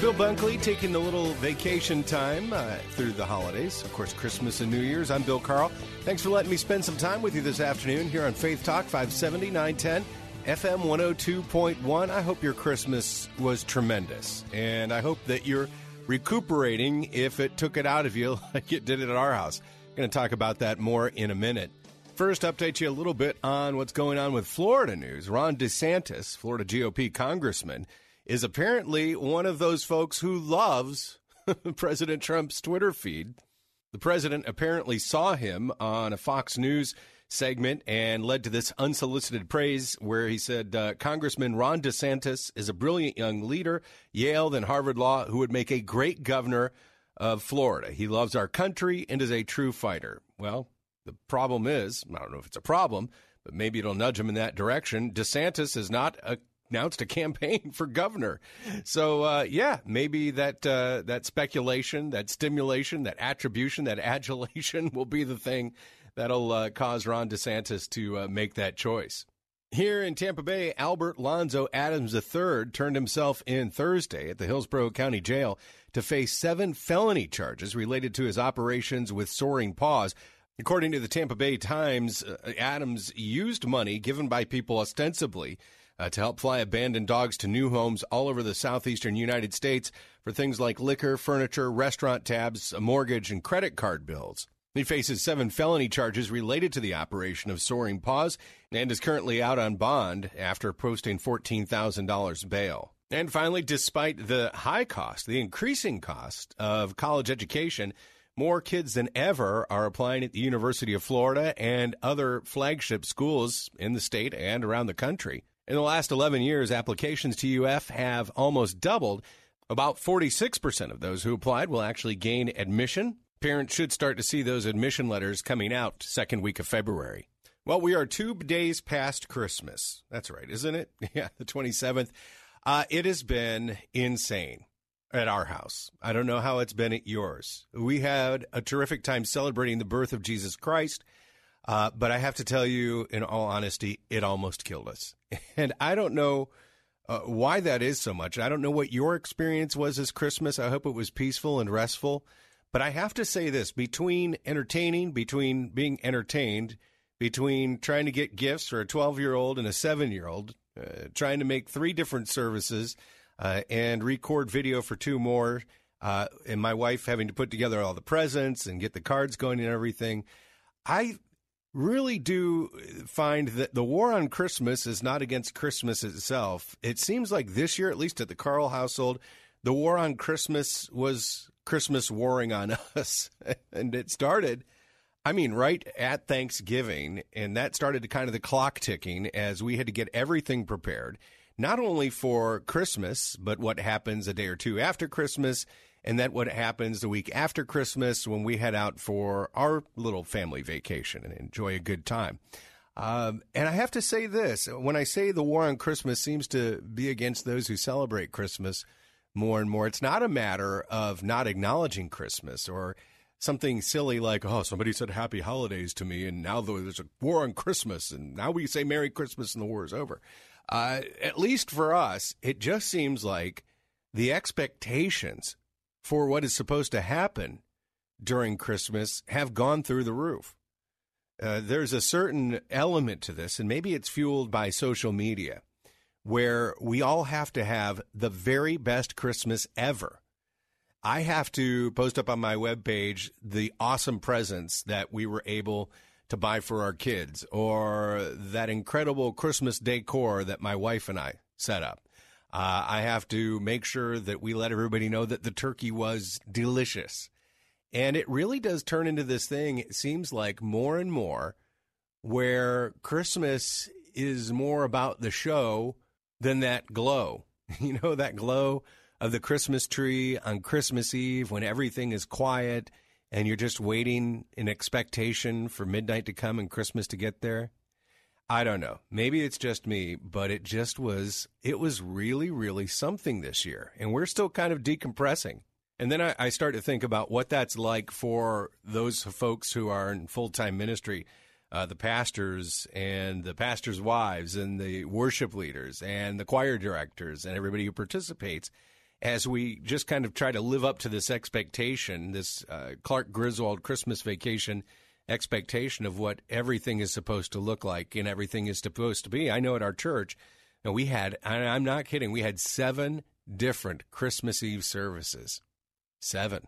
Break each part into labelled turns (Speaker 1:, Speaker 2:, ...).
Speaker 1: Bill Bunkley taking a little vacation time uh, through the holidays. Of course, Christmas and New Year's. I'm Bill Carl. Thanks for letting me spend some time with you this afternoon here on Faith Talk 570 910 FM 102.1. I hope your Christmas was tremendous. And I hope that you're recuperating if it took it out of you like it did it at our house. I'm going to talk about that more in a minute. First, update you a little bit on what's going on with Florida news. Ron DeSantis, Florida GOP congressman, is apparently one of those folks who loves President Trump's Twitter feed. The president apparently saw him on a Fox News segment and led to this unsolicited praise where he said uh, Congressman Ron DeSantis is a brilliant young leader, Yale and Harvard Law, who would make a great governor of Florida. He loves our country and is a true fighter. Well, the problem is, I don't know if it's a problem, but maybe it'll nudge him in that direction. DeSantis is not a announced a campaign for governor. So uh, yeah, maybe that uh, that speculation, that stimulation, that attribution, that adulation will be the thing that'll uh, cause Ron DeSantis to uh, make that choice. Here in Tampa Bay, Albert Lonzo Adams III turned himself in Thursday at the Hillsborough County Jail to face seven felony charges related to his operations with Soaring Paws. According to the Tampa Bay Times, uh, Adams used money given by people ostensibly uh, to help fly abandoned dogs to new homes all over the southeastern United States for things like liquor, furniture, restaurant tabs, a mortgage, and credit card bills. He faces seven felony charges related to the operation of Soaring Paws and is currently out on bond after posting $14,000 bail. And finally, despite the high cost, the increasing cost of college education, more kids than ever are applying at the University of Florida and other flagship schools in the state and around the country. In the last 11 years, applications to UF have almost doubled. About 46% of those who applied will actually gain admission. Parents should start to see those admission letters coming out second week of February. Well, we are two days past Christmas. That's right, isn't it? Yeah, the 27th. Uh, it has been insane at our house. I don't know how it's been at yours. We had a terrific time celebrating the birth of Jesus Christ. Uh, but I have to tell you, in all honesty, it almost killed us. And I don't know uh, why that is so much. I don't know what your experience was this Christmas. I hope it was peaceful and restful. But I have to say this between entertaining, between being entertained, between trying to get gifts for a 12 year old and a seven year old, uh, trying to make three different services uh, and record video for two more, uh, and my wife having to put together all the presents and get the cards going and everything. I really do find that the war on Christmas is not against Christmas itself. It seems like this year, at least at the Carl household, the war on Christmas was Christmas warring on us. and it started, I mean, right at Thanksgiving. And that started to kind of the clock ticking as we had to get everything prepared, not only for Christmas, but what happens a day or two after Christmas and that what happens the week after Christmas when we head out for our little family vacation and enjoy a good time. Um, and I have to say this when I say the war on Christmas seems to be against those who celebrate Christmas more and more, it's not a matter of not acknowledging Christmas or something silly like, oh, somebody said happy holidays to me, and now there's a war on Christmas, and now we say Merry Christmas and the war is over. Uh, at least for us, it just seems like the expectations for what is supposed to happen during Christmas have gone through the roof. Uh, there's a certain element to this, and maybe it's fueled by social media, where we all have to have the very best Christmas ever. I have to post up on my webpage the awesome presents that we were able to buy for our kids, or that incredible Christmas decor that my wife and I set up. Uh, I have to make sure that we let everybody know that the turkey was delicious. And it really does turn into this thing, it seems like more and more, where Christmas is more about the show than that glow. You know, that glow of the Christmas tree on Christmas Eve when everything is quiet and you're just waiting in expectation for midnight to come and Christmas to get there. I don't know. Maybe it's just me, but it just was, it was really, really something this year. And we're still kind of decompressing. And then I, I start to think about what that's like for those folks who are in full time ministry uh, the pastors and the pastors' wives and the worship leaders and the choir directors and everybody who participates as we just kind of try to live up to this expectation, this uh, Clark Griswold Christmas vacation expectation of what everything is supposed to look like and everything is supposed to be. I know at our church, and we had, I'm not kidding, we had seven different Christmas Eve services. Seven.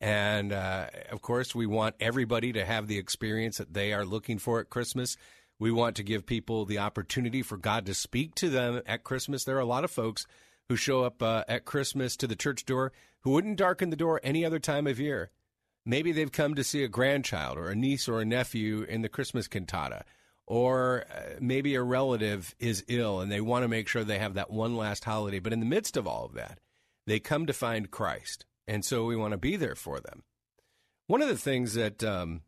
Speaker 1: And uh, of course, we want everybody to have the experience that they are looking for at Christmas. We want to give people the opportunity for God to speak to them at Christmas. There are a lot of folks who show up uh, at Christmas to the church door who wouldn't darken the door any other time of year. Maybe they've come to see a grandchild or a niece or a nephew in the Christmas cantata, or uh, maybe a relative is ill and they want to make sure they have that one last holiday. But in the midst of all of that, they come to find Christ. And so we want to be there for them. One of the things that um,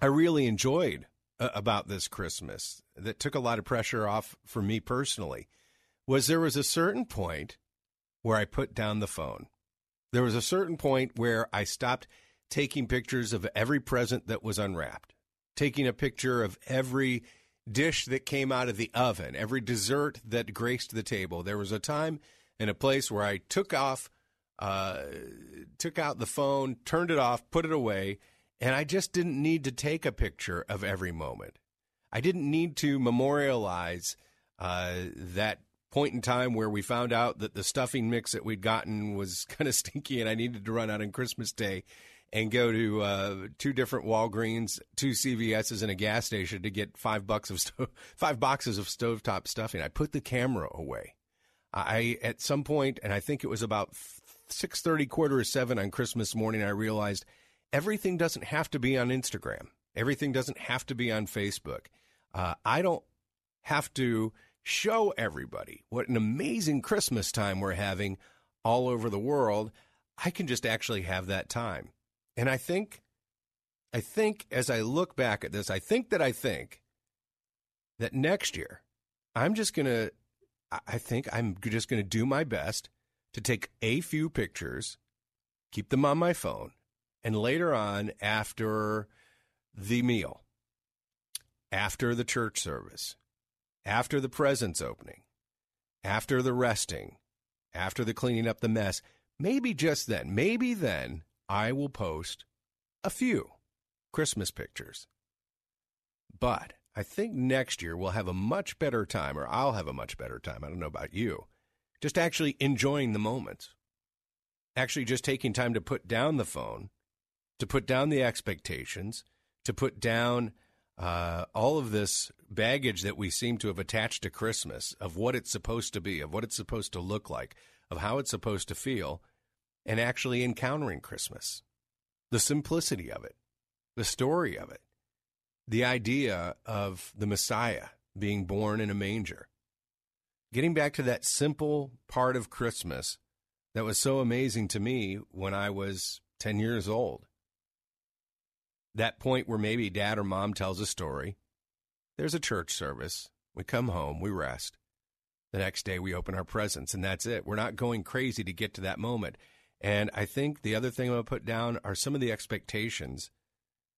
Speaker 1: I really enjoyed uh, about this Christmas that took a lot of pressure off for me personally was there was a certain point where I put down the phone. There was a certain point where I stopped taking pictures of every present that was unwrapped, taking a picture of every dish that came out of the oven, every dessert that graced the table. There was a time and a place where I took off uh, took out the phone, turned it off, put it away, and I just didn't need to take a picture of every moment. I didn't need to memorialize uh, that point in time where we found out that the stuffing mix that we'd gotten was kind of stinky and I needed to run out on Christmas Day and go to uh, two different Walgreens, two CVS's, and a gas station to get five bucks of sto- five boxes of stovetop stuffing. I put the camera away. I at some point, and I think it was about 6:30 quarter of 7 on Christmas morning I realized everything doesn't have to be on Instagram. Everything doesn't have to be on Facebook. Uh, I don't have to show everybody what an amazing Christmas time we're having all over the world. I can just actually have that time. And I think I think as I look back at this, I think that I think that next year I'm just going to I think I'm just going to do my best to take a few pictures, keep them on my phone, and later on, after the meal, after the church service, after the presents opening, after the resting, after the cleaning up the mess, maybe just then, maybe then, I will post a few Christmas pictures. But I think next year we'll have a much better time, or I'll have a much better time. I don't know about you just actually enjoying the moment, actually just taking time to put down the phone, to put down the expectations, to put down uh, all of this baggage that we seem to have attached to Christmas of what it's supposed to be, of what it's supposed to look like, of how it's supposed to feel, and actually encountering Christmas. The simplicity of it, the story of it, the idea of the Messiah being born in a manger, getting back to that simple part of Christmas that was so amazing to me when I was 10 years old. That point where maybe dad or mom tells a story. There's a church service. We come home, we rest. The next day we open our presents and that's it. We're not going crazy to get to that moment. And I think the other thing I'm going to put down are some of the expectations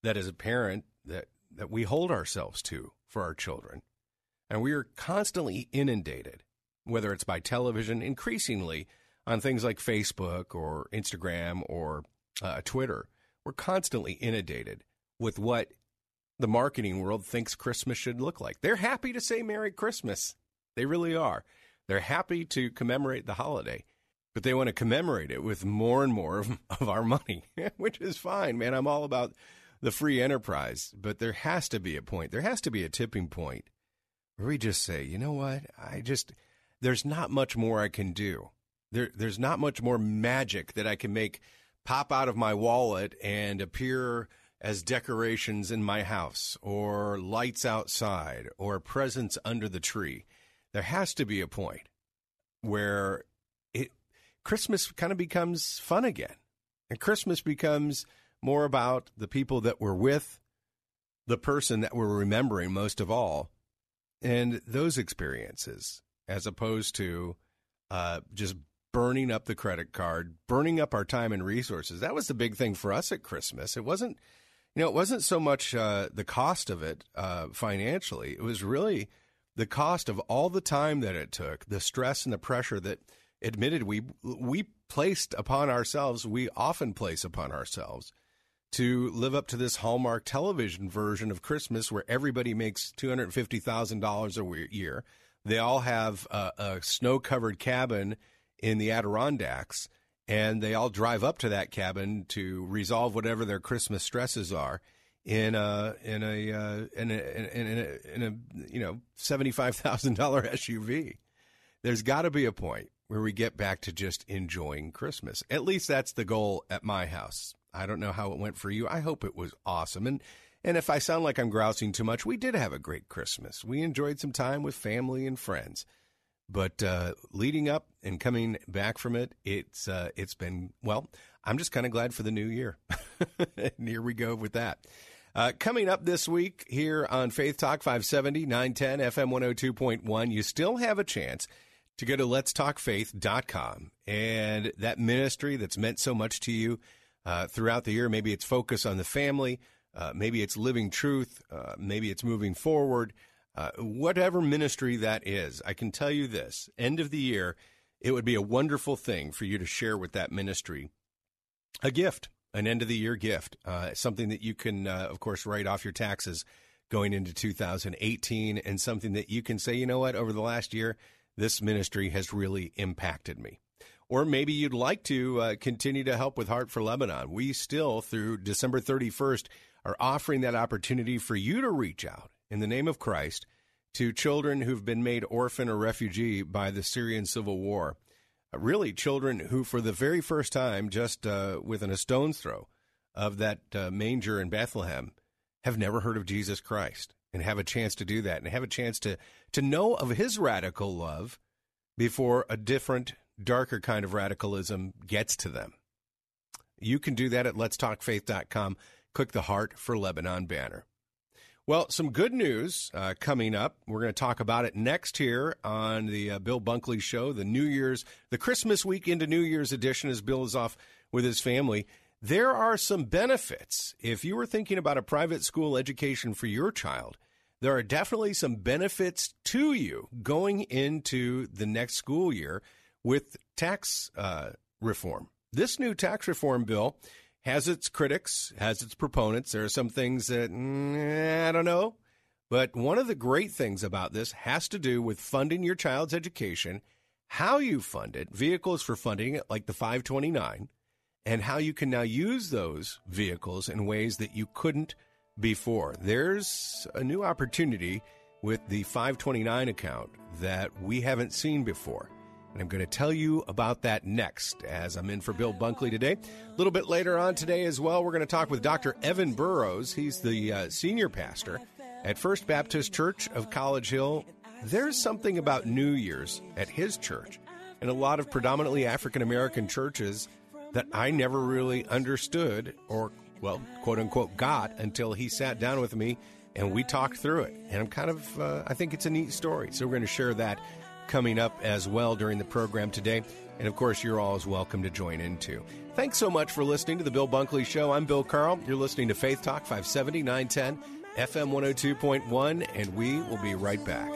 Speaker 1: that as a parent that, that we hold ourselves to for our children. And we are constantly inundated, whether it's by television, increasingly on things like Facebook or Instagram or uh, Twitter. We're constantly inundated with what the marketing world thinks Christmas should look like. They're happy to say Merry Christmas. They really are. They're happy to commemorate the holiday, but they want to commemorate it with more and more of, of our money, which is fine, man. I'm all about the free enterprise, but there has to be a point. There has to be a tipping point where we just say, you know what? I just, there's not much more I can do. There, there's not much more magic that I can make pop out of my wallet and appear as decorations in my house or lights outside or presents under the tree. There has to be a point where it Christmas kind of becomes fun again. And Christmas becomes more about the people that we're with, the person that we're remembering most of all, and those experiences, as opposed to uh, just burning up the credit card, burning up our time and resources. That was the big thing for us at Christmas. It wasn't, you know, it wasn't so much uh, the cost of it uh, financially. It was really the cost of all the time that it took, the stress and the pressure that, admitted, we we placed upon ourselves. We often place upon ourselves to live up to this Hallmark television version of Christmas, where everybody makes two hundred fifty thousand dollars a year. They all have a, a snow-covered cabin in the Adirondacks, and they all drive up to that cabin to resolve whatever their Christmas stresses are in a in a uh, in a in a, in a you know seventy five thousand dollar SUV. There's got to be a point where we get back to just enjoying Christmas. At least that's the goal at my house. I don't know how it went for you. I hope it was awesome. And and if I sound like I'm grousing too much, we did have a great Christmas. We enjoyed some time with family and friends. But uh, leading up and coming back from it, it's uh, it's been well. I'm just kind of glad for the new year. and here we go with that. Uh, coming up this week here on Faith Talk 570, 910, FM 102.1, you still have a chance to go to letstalkfaith.com. And that ministry that's meant so much to you uh, throughout the year, maybe it's focus on the family, uh, maybe it's living truth, uh, maybe it's moving forward. Uh, whatever ministry that is, I can tell you this end of the year, it would be a wonderful thing for you to share with that ministry a gift, an end of the year gift, uh, something that you can, uh, of course, write off your taxes going into 2018, and something that you can say, you know what, over the last year, this ministry has really impacted me. Or maybe you'd like to uh, continue to help with Heart for Lebanon. We still, through December 31st, are offering that opportunity for you to reach out in the name of Christ to children who've been made orphan or refugee by the Syrian civil war. Uh, really, children who, for the very first time, just uh, within a stone's throw of that uh, manger in Bethlehem, have never heard of Jesus Christ and have a chance to do that and have a chance to, to know of his radical love before a different, darker kind of radicalism gets to them. You can do that at letstalkfaith.com. Click the Heart for Lebanon banner. Well, some good news uh, coming up. We're going to talk about it next here on the uh, Bill Bunkley Show, the New Year's, the Christmas week into New Year's edition, as Bill is off with his family. There are some benefits. If you were thinking about a private school education for your child, there are definitely some benefits to you going into the next school year with tax uh, reform. This new tax reform bill has its critics, has its proponents. There are some things that mm, I don't know. But one of the great things about this has to do with funding your child's education, how you fund it, vehicles for funding it, like the 529, and how you can now use those vehicles in ways that you couldn't before. There's a new opportunity with the 529 account that we haven't seen before. And I'm going to tell you about that next as I'm in for Bill Bunkley today. A little bit later on today as well, we're going to talk with Dr. Evan Burrows. He's the uh, senior pastor at First Baptist Church of College Hill. There's something about New Year's at his church and a lot of predominantly African American churches that I never really understood or, well, quote unquote, got until he sat down with me and we talked through it. And I'm kind of, uh, I think it's a neat story. So we're going to share that coming up as well during the program today. And of course, you're always welcome to join in too. Thanks so much for listening to The Bill Bunkley Show. I'm Bill Carl. You're listening to Faith Talk 570 910 FM 102.1, and we will be right back.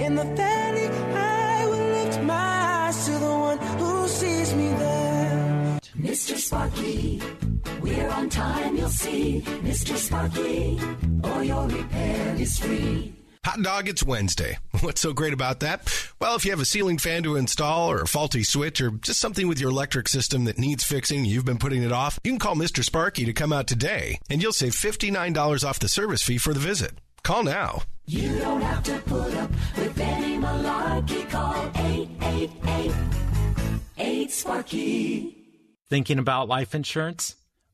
Speaker 1: In the valley, I will lift my eyes to the one who sees me there. Mr. Sparky, we're on time, you'll see. Mr. Sparky, all your repair is free. Hot dog, it's Wednesday. What's so great about that? Well, if you have a ceiling fan to install or a faulty switch or just something with your electric system that needs fixing, you've been putting it off, you can call Mr. Sparky to come out today and you'll save $59 off the service fee for the visit. Call now. You don't have to put up with any malarkey. Call 888
Speaker 2: 8 Sparky.
Speaker 3: Thinking about life insurance?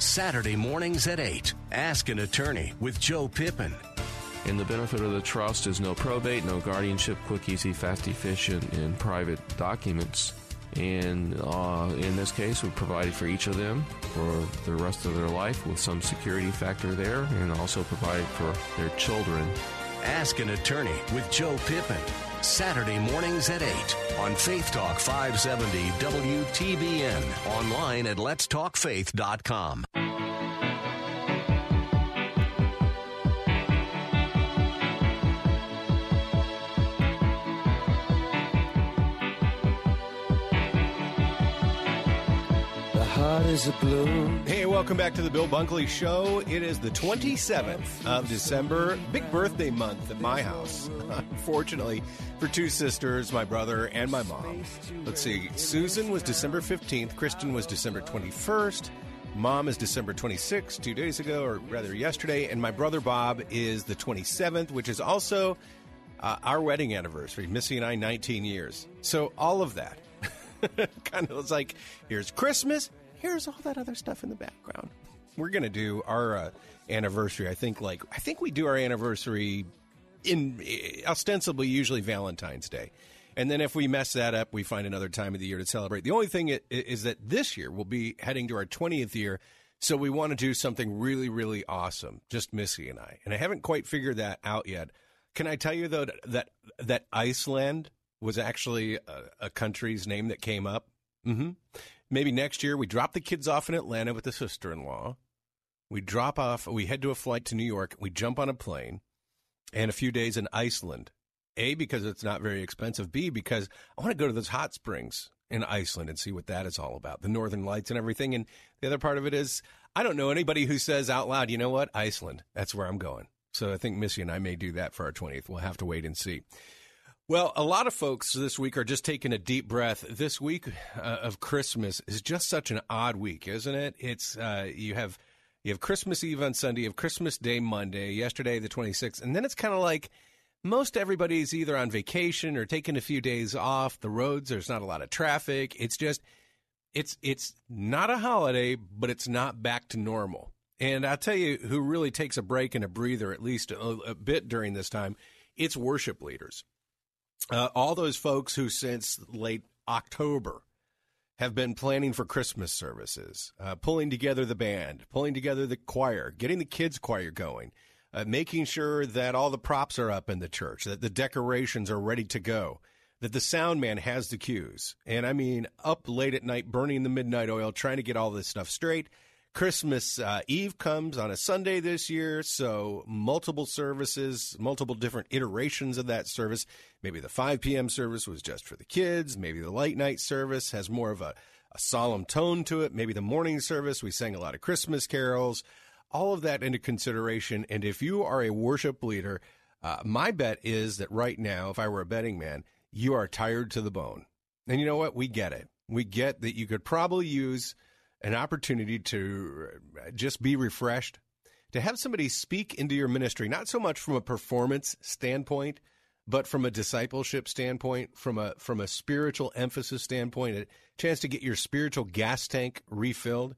Speaker 4: Saturday mornings at 8. Ask an attorney with Joe Pippin.
Speaker 5: And the benefit of the trust is no probate, no guardianship, quick, easy, fast, efficient, and private documents. And uh, in this case, we provided for each of them for the rest of their life with some security factor there, and also provided for their children.
Speaker 4: Ask an attorney with Joe Pippin. Saturday mornings at 8 on Faith Talk 570 WTBN. Online at letstalkfaith.com.
Speaker 1: Hey, welcome back to the Bill Bunkley Show. It is the 27th of December, big birthday month at my house. Unfortunately, for two sisters, my brother and my mom. Let's see, Susan was December 15th, Kristen was December 21st, mom is December 26th, two days ago, or rather yesterday, and my brother Bob is the 27th, which is also uh, our wedding anniversary. Missy and I, 19 years. So all of that. kind of was like, here's Christmas, here's all that other stuff in the background. We're gonna do our uh, anniversary. I think like I think we do our anniversary in uh, ostensibly usually Valentine's Day, and then if we mess that up, we find another time of the year to celebrate. The only thing is, that this year we'll be heading to our twentieth year, so we want to do something really really awesome. Just Missy and I, and I haven't quite figured that out yet. Can I tell you though that that, Iceland was actually a, a country's name that came up? Mm-hmm maybe next year we drop the kids off in Atlanta with the sister in law. We drop off, we head to a flight to New York, we jump on a plane, and a few days in Iceland. A, because it's not very expensive. B, because I want to go to those hot springs in Iceland and see what that is all about, the northern lights and everything. And the other part of it is, I don't know anybody who says out loud, you know what, Iceland, that's where I'm going. So I think Missy and I may do that for our 20th. We'll have to wait and see. Well, a lot of folks this week are just taking a deep breath. This week uh, of Christmas is just such an odd week, isn't it? It's uh, you have you have Christmas Eve on Sunday, you have Christmas Day Monday, yesterday the 26th, and then it's kind of like most everybody's either on vacation or taking a few days off. The roads there's not a lot of traffic. It's just it's it's not a holiday, but it's not back to normal. And I'll tell you who really takes a break and a breather at least a, a bit during this time. It's worship leaders uh, all those folks who since late October have been planning for Christmas services, uh, pulling together the band, pulling together the choir, getting the kids' choir going, uh, making sure that all the props are up in the church, that the decorations are ready to go, that the sound man has the cues. And I mean, up late at night, burning the midnight oil, trying to get all this stuff straight. Christmas uh, Eve comes on a Sunday this year, so multiple services, multiple different iterations of that service. Maybe the 5 p.m. service was just for the kids. Maybe the late night service has more of a, a solemn tone to it. Maybe the morning service, we sang a lot of Christmas carols. All of that into consideration. And if you are a worship leader, uh, my bet is that right now, if I were a betting man, you are tired to the bone. And you know what? We get it. We get that you could probably use – an opportunity to uh, just be refreshed, to have somebody speak into your ministry, not so much from a performance standpoint, but from a discipleship standpoint, from a from a spiritual emphasis standpoint, a chance to get your spiritual gas tank refilled.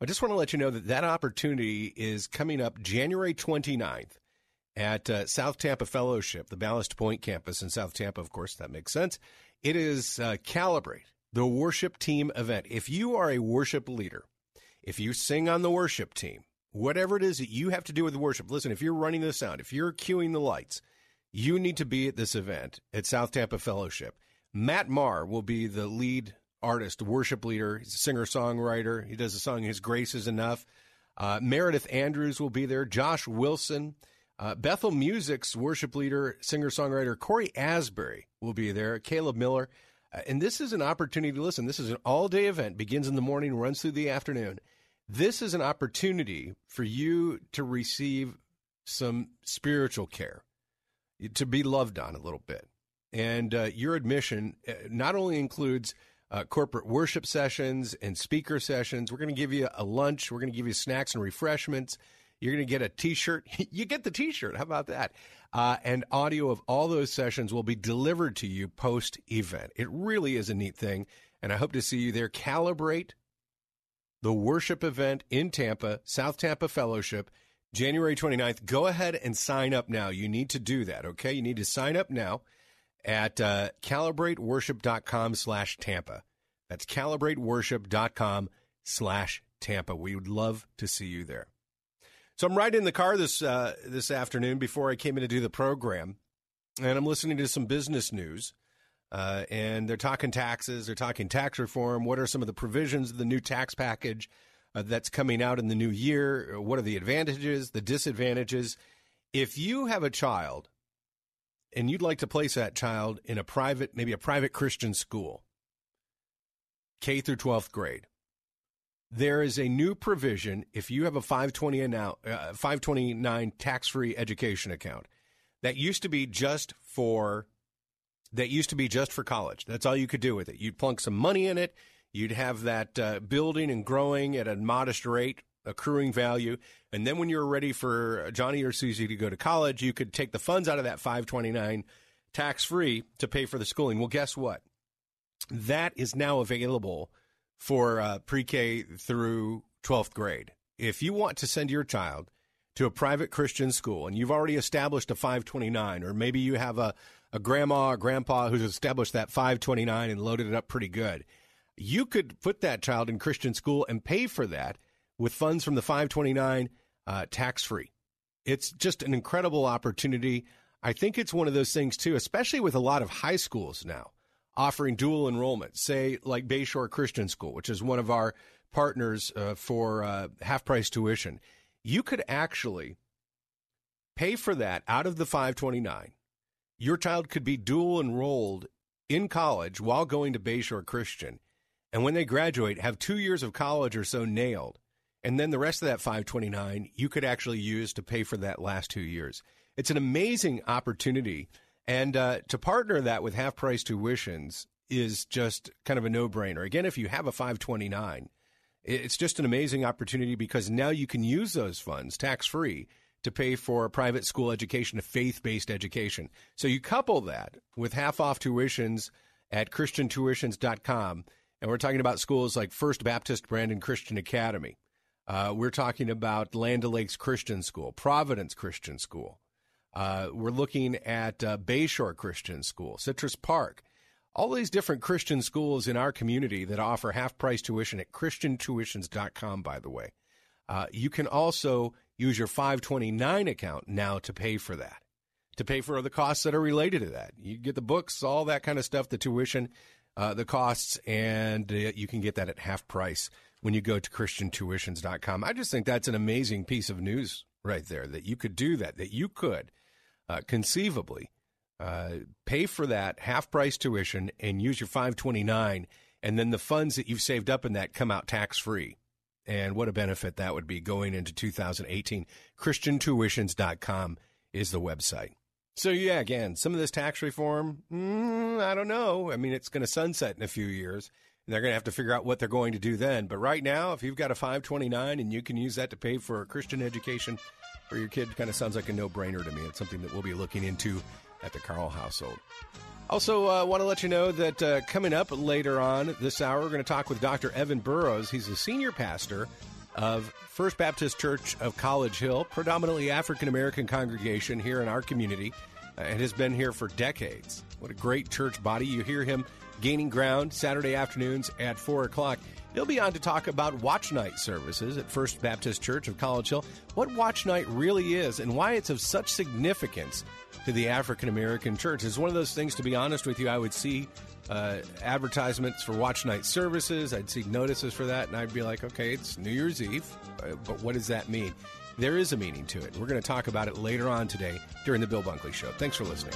Speaker 1: I just want to let you know that that opportunity is coming up January 29th at uh, South Tampa Fellowship, the Ballast Point campus in South Tampa. Of course, that makes sense. It is uh, Calibrate the worship team event. If you are a worship leader, if you sing on the worship team, whatever it is that you have to do with worship, listen, if you're running the sound, if you're cueing the lights, you need to be at this event at South Tampa Fellowship. Matt Maher will be the lead artist, worship leader. He's a singer songwriter. He does a song, His Grace is Enough. Uh, Meredith Andrews will be there. Josh Wilson. Uh, Bethel Music's worship leader, singer songwriter Cory Asbury will be there. Caleb Miller. And this is an opportunity to listen. This is an all day event, begins in the morning, runs through the afternoon. This is an opportunity for you to receive some spiritual care, to be loved on a little bit. And uh, your admission uh, not only includes uh, corporate worship sessions and speaker sessions. We're going to give you a lunch. We're going to give you snacks and refreshments. You're going to get a T-shirt. you get the T-shirt. How about that? Uh, and audio of all those sessions will be delivered to you post event. It really is a neat thing, and I hope to see you there. Calibrate the worship event in Tampa, South Tampa Fellowship, January 29th. Go ahead and sign up now. You need to do that. Okay, you need to sign up now at uh, calibrateworship.com slash Tampa. That's calibrateworship.com slash Tampa. We would love to see you there. So I'm riding in the car this uh, this afternoon before I came in to do the program, and I'm listening to some business news. Uh, and they're talking taxes, they're talking tax reform. What are some of the provisions of the new tax package uh, that's coming out in the new year? What are the advantages, the disadvantages? If you have a child and you'd like to place that child in a private, maybe a private Christian school, K through 12th grade, there is a new provision if you have a 520 uh, 529 tax-free education account that used to be just for that used to be just for college. That's all you could do with it. You'd plunk some money in it. You'd have that uh, building and growing at a modest rate accruing value. And then when you were ready for Johnny or Susie to go to college, you could take the funds out of that 529 tax free to pay for the schooling. Well, guess what? That is now available for uh, pre K through 12th grade. If you want to send your child to a private Christian school and you've already established a 529, or maybe you have a, a grandma or grandpa who's established that 529 and loaded it up pretty good, you could put that child in Christian school and pay for that with funds from the 529 uh, tax free. It's just an incredible opportunity. I think it's one of those things too, especially with a lot of high schools now offering dual enrollment, say like Bayshore Christian School, which is one of our partners uh, for uh, half price tuition. You could actually pay for that out of the 529. Your child could be dual enrolled in college while going to Bayshore Christian. And when they graduate, have two years of college or so nailed and then the rest of that 529 you could actually use to pay for that last two years. It's an amazing opportunity. And uh, to partner that with half price tuitions is just kind of a no brainer. Again, if you have a 529, it's just an amazing opportunity because now you can use those funds tax free to pay for a private school education, a faith based education. So you couple that with half off tuitions at ChristianTuitions.com. And we're talking about schools like First Baptist Brandon Christian Academy. Uh, we're talking about Land O'Lakes Christian School, Providence Christian School. Uh, we're looking at uh, Bayshore Christian School, Citrus Park. All these different Christian schools in our community that offer half price tuition at ChristianTuitions.com, by the way. Uh, you can also use your 529 account now to pay for that, to pay for the costs that are related to that. You get the books, all that kind of stuff, the tuition, uh, the costs, and uh, you can get that at half price when you go to christiantuitions.com. I just think that's an amazing piece of news right there that you could do that, that you could uh, conceivably uh, pay for that half price tuition and use your 529 and then the funds that you've saved up in that come out tax free. And what a benefit that would be going into 2018. ChristianTuitions.com is the website. So, yeah, again, some of this tax reform, mm, I don't know. I mean, it's going to sunset in a few years and they're going to have to figure out what they're going to do then. But right now, if you've got a 529 and you can use that to pay for a Christian education for your kid, kind of sounds like a no brainer to me. It's something that we'll be looking into at the Carl household. Also, uh, want to let you know that uh, coming up later on this hour, we're going to talk with Dr. Evan Burrows. He's the senior pastor of First Baptist Church of College Hill, predominantly African American congregation here in our community, uh, and has been here for decades. What a great church body. You hear him gaining ground Saturday afternoons at 4 o'clock. He'll be on to talk about Watch Night services at First Baptist Church of College Hill, what Watch Night really is, and why it's of such significance to the African American church. It's one of those things, to be honest with you, I would see uh, advertisements for Watch Night services. I'd see notices for that, and I'd be like, okay, it's New Year's Eve, uh, but what does that mean? There is a meaning to it. We're going to talk about it later on today during the Bill Bunkley Show. Thanks for listening.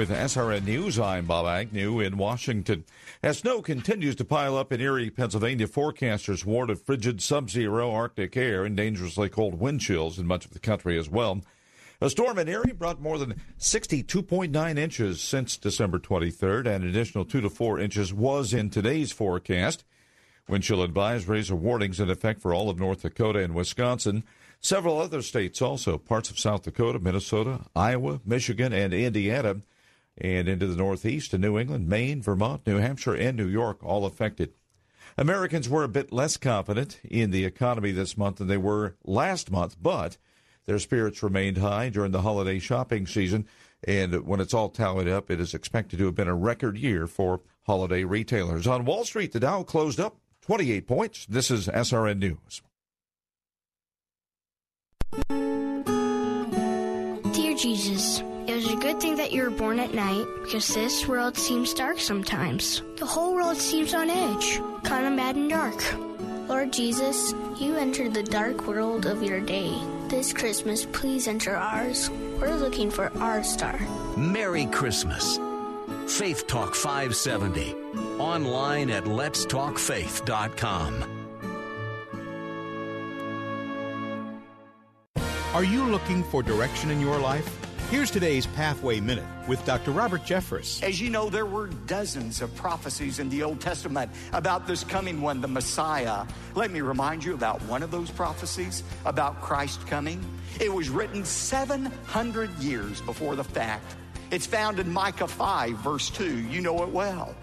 Speaker 6: With SRN News, I'm Bob Agnew in Washington. As snow continues to pile up in Erie, Pennsylvania, forecasters warn of frigid sub-zero Arctic air and dangerously cold wind chills in much of the country as well. A storm in Erie brought more than 62.9 inches since December 23rd, and an additional 2 to 4 inches was in today's forecast. Wind chill advisories or warnings in effect for all of North Dakota and Wisconsin. Several other states also, parts of South Dakota, Minnesota, Iowa, Michigan, and Indiana and into the Northeast to New England, Maine, Vermont, New Hampshire, and New York, all affected. Americans were a bit less confident in the economy this month than they were last month, but their spirits remained high during the holiday shopping season. And when it's all tallied up, it is expected to have been a record year for holiday retailers. On Wall Street, the Dow closed up 28 points. This is SRN News.
Speaker 7: Dear Jesus, good thing that you were born at night because this world seems dark sometimes. The whole world seems on edge, kind of mad and dark. Lord Jesus, you entered the dark world of your day. This Christmas, please enter ours. We're looking for our star.
Speaker 4: Merry Christmas. Faith Talk 570. Online at letstalkfaith.com.
Speaker 8: Are you looking for direction in your life? Here's today's Pathway Minute with Dr. Robert Jeffress.
Speaker 9: As you know, there were dozens of prophecies in the Old Testament about this coming one, the Messiah. Let me remind you about one of those prophecies about Christ coming. It was written 700 years before the fact. It's found in Micah 5, verse 2. You know it well.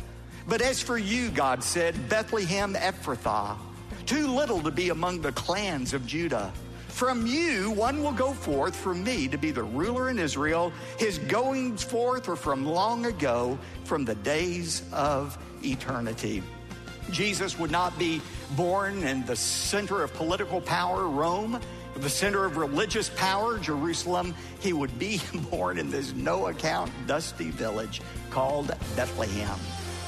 Speaker 9: But as for you, God said, Bethlehem Ephrathah, too little to be among the clans of Judah. From you, one will go forth from me to be the ruler in Israel. His goings forth were from long ago, from the days of eternity. Jesus would not be born in the center of political power, Rome, the center of religious power, Jerusalem. He would be born in this no account, dusty village called Bethlehem.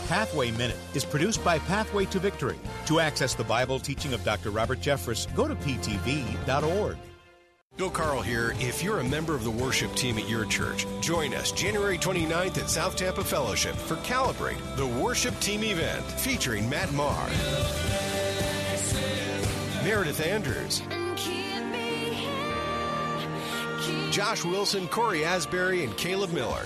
Speaker 8: Pathway Minute is produced by Pathway to Victory. To access the Bible teaching of Dr. Robert Jeffress, go to ptv.org.
Speaker 1: Bill Carl here. If you're a member of the worship team at your church, join us January 29th at South Tampa Fellowship for Calibrate, the worship team event featuring Matt Maher, Meredith Andrews, Josh Wilson, Cory Asbury, and Caleb Miller.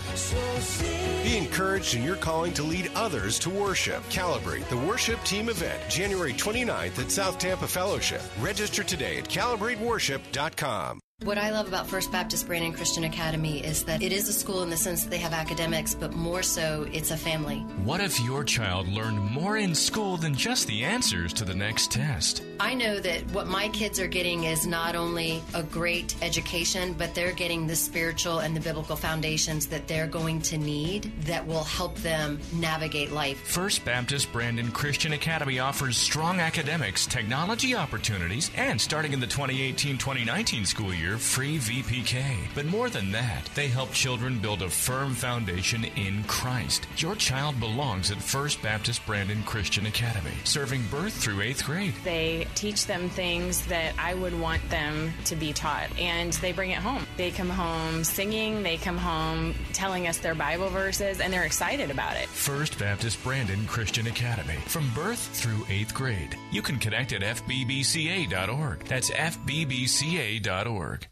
Speaker 1: Be encouraged in your calling to lead others to worship. Calibrate the worship team event January 29th at South Tampa Fellowship. Register today at calibrateworship.com.
Speaker 10: What I love about First Baptist Brandon Christian Academy is that it is a school in the sense that they have academics, but more so, it's a family.
Speaker 11: What if your child learned more in school than just the answers to the next test?
Speaker 10: I know that what my kids are getting is not only a great education, but they're getting the spiritual and the biblical foundations that they're going to need that will help them navigate life.
Speaker 11: First Baptist Brandon Christian Academy offers strong academics, technology opportunities, and starting in the 2018 2019 school year, free VPK. But more than that, they help children build a firm foundation in Christ. Your child belongs at First Baptist Brandon Christian Academy, serving birth through eighth grade.
Speaker 12: They teach them things that I would want them to be taught, and they bring it home. They come home singing, they come home telling us their Bible verses, and they're excited about it.
Speaker 11: First Baptist Brandon Christian Academy, from birth through eighth grade. You can connect at fbbca.org. That's fbbca.org.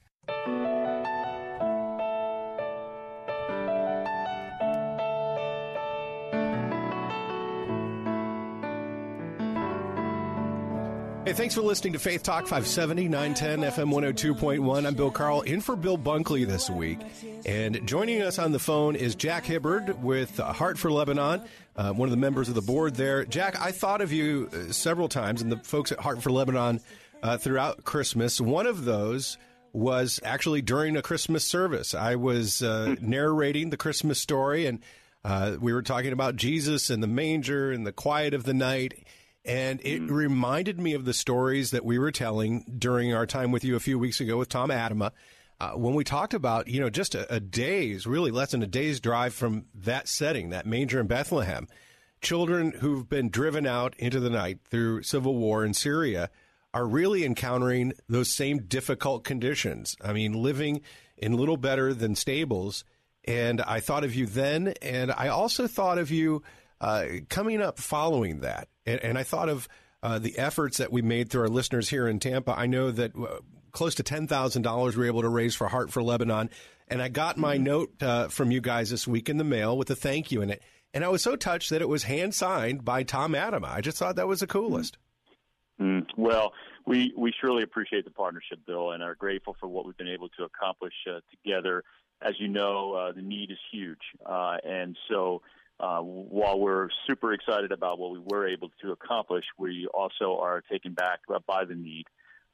Speaker 1: Hey, thanks for listening to Faith Talk 570, 910 FM 102.1. I'm Bill Carl, in for Bill Bunkley this week. And joining us on the phone is Jack Hibbard with Heart for Lebanon, uh, one of the members of the board there. Jack, I thought of you uh, several times, and the folks at Heart for Lebanon uh, throughout Christmas. One of those was actually during a Christmas service. I was uh, narrating the Christmas story, and uh, we were talking about Jesus and the manger and the quiet of the night. And it mm. reminded me of the stories that we were telling during our time with you a few weeks ago with Tom Atema. Uh, when we talked about, you know, just a, a, day's, really less than a day's drive from that setting, that manger in Bethlehem, children who've been driven out into the night through civil war in Syria are really encountering those same difficult conditions. I mean, living in little better than stables. And I thought of you then, and I also thought of you uh, coming up following that. And, and I thought of uh, the efforts that we made through our listeners here in Tampa. I know that uh, close to $10,000 we were able to raise for Heart for Lebanon. And I got my mm-hmm. note uh, from you guys this week in the mail with a thank you in it. And I was so touched that it was hand signed by Tom Atema. I just thought that was the coolest.
Speaker 13: Mm, well, we we surely appreciate the partnership, Bill, and are grateful for what we've been able to accomplish uh, together. As you know, uh, the need is huge, uh, and so uh, while we're super excited about what we were able to accomplish, we also are taken back by the need.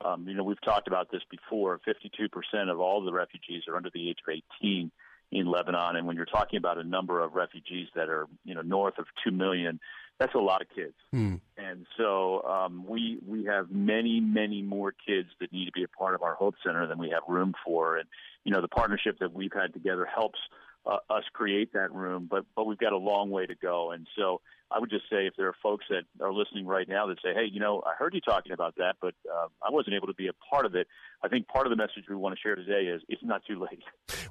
Speaker 13: Um, you know, we've talked about this before. 52% of all the refugees are under the age of 18 in Lebanon, and when you're talking about a number of refugees that are, you know, north of two million, that's a lot of kids.
Speaker 1: Mm.
Speaker 13: And so um, we we have many many more kids that need to be a part of our Hope Center than we have room for. And you know, the partnership that we've had together helps uh, us create that room, but but we've got a long way to go. And so I would just say if there are folks that are listening right now that say, hey, you know, I heard you talking about that, but uh, I wasn't able to be a part of it. I think part of the message we want to share today is it's not too late.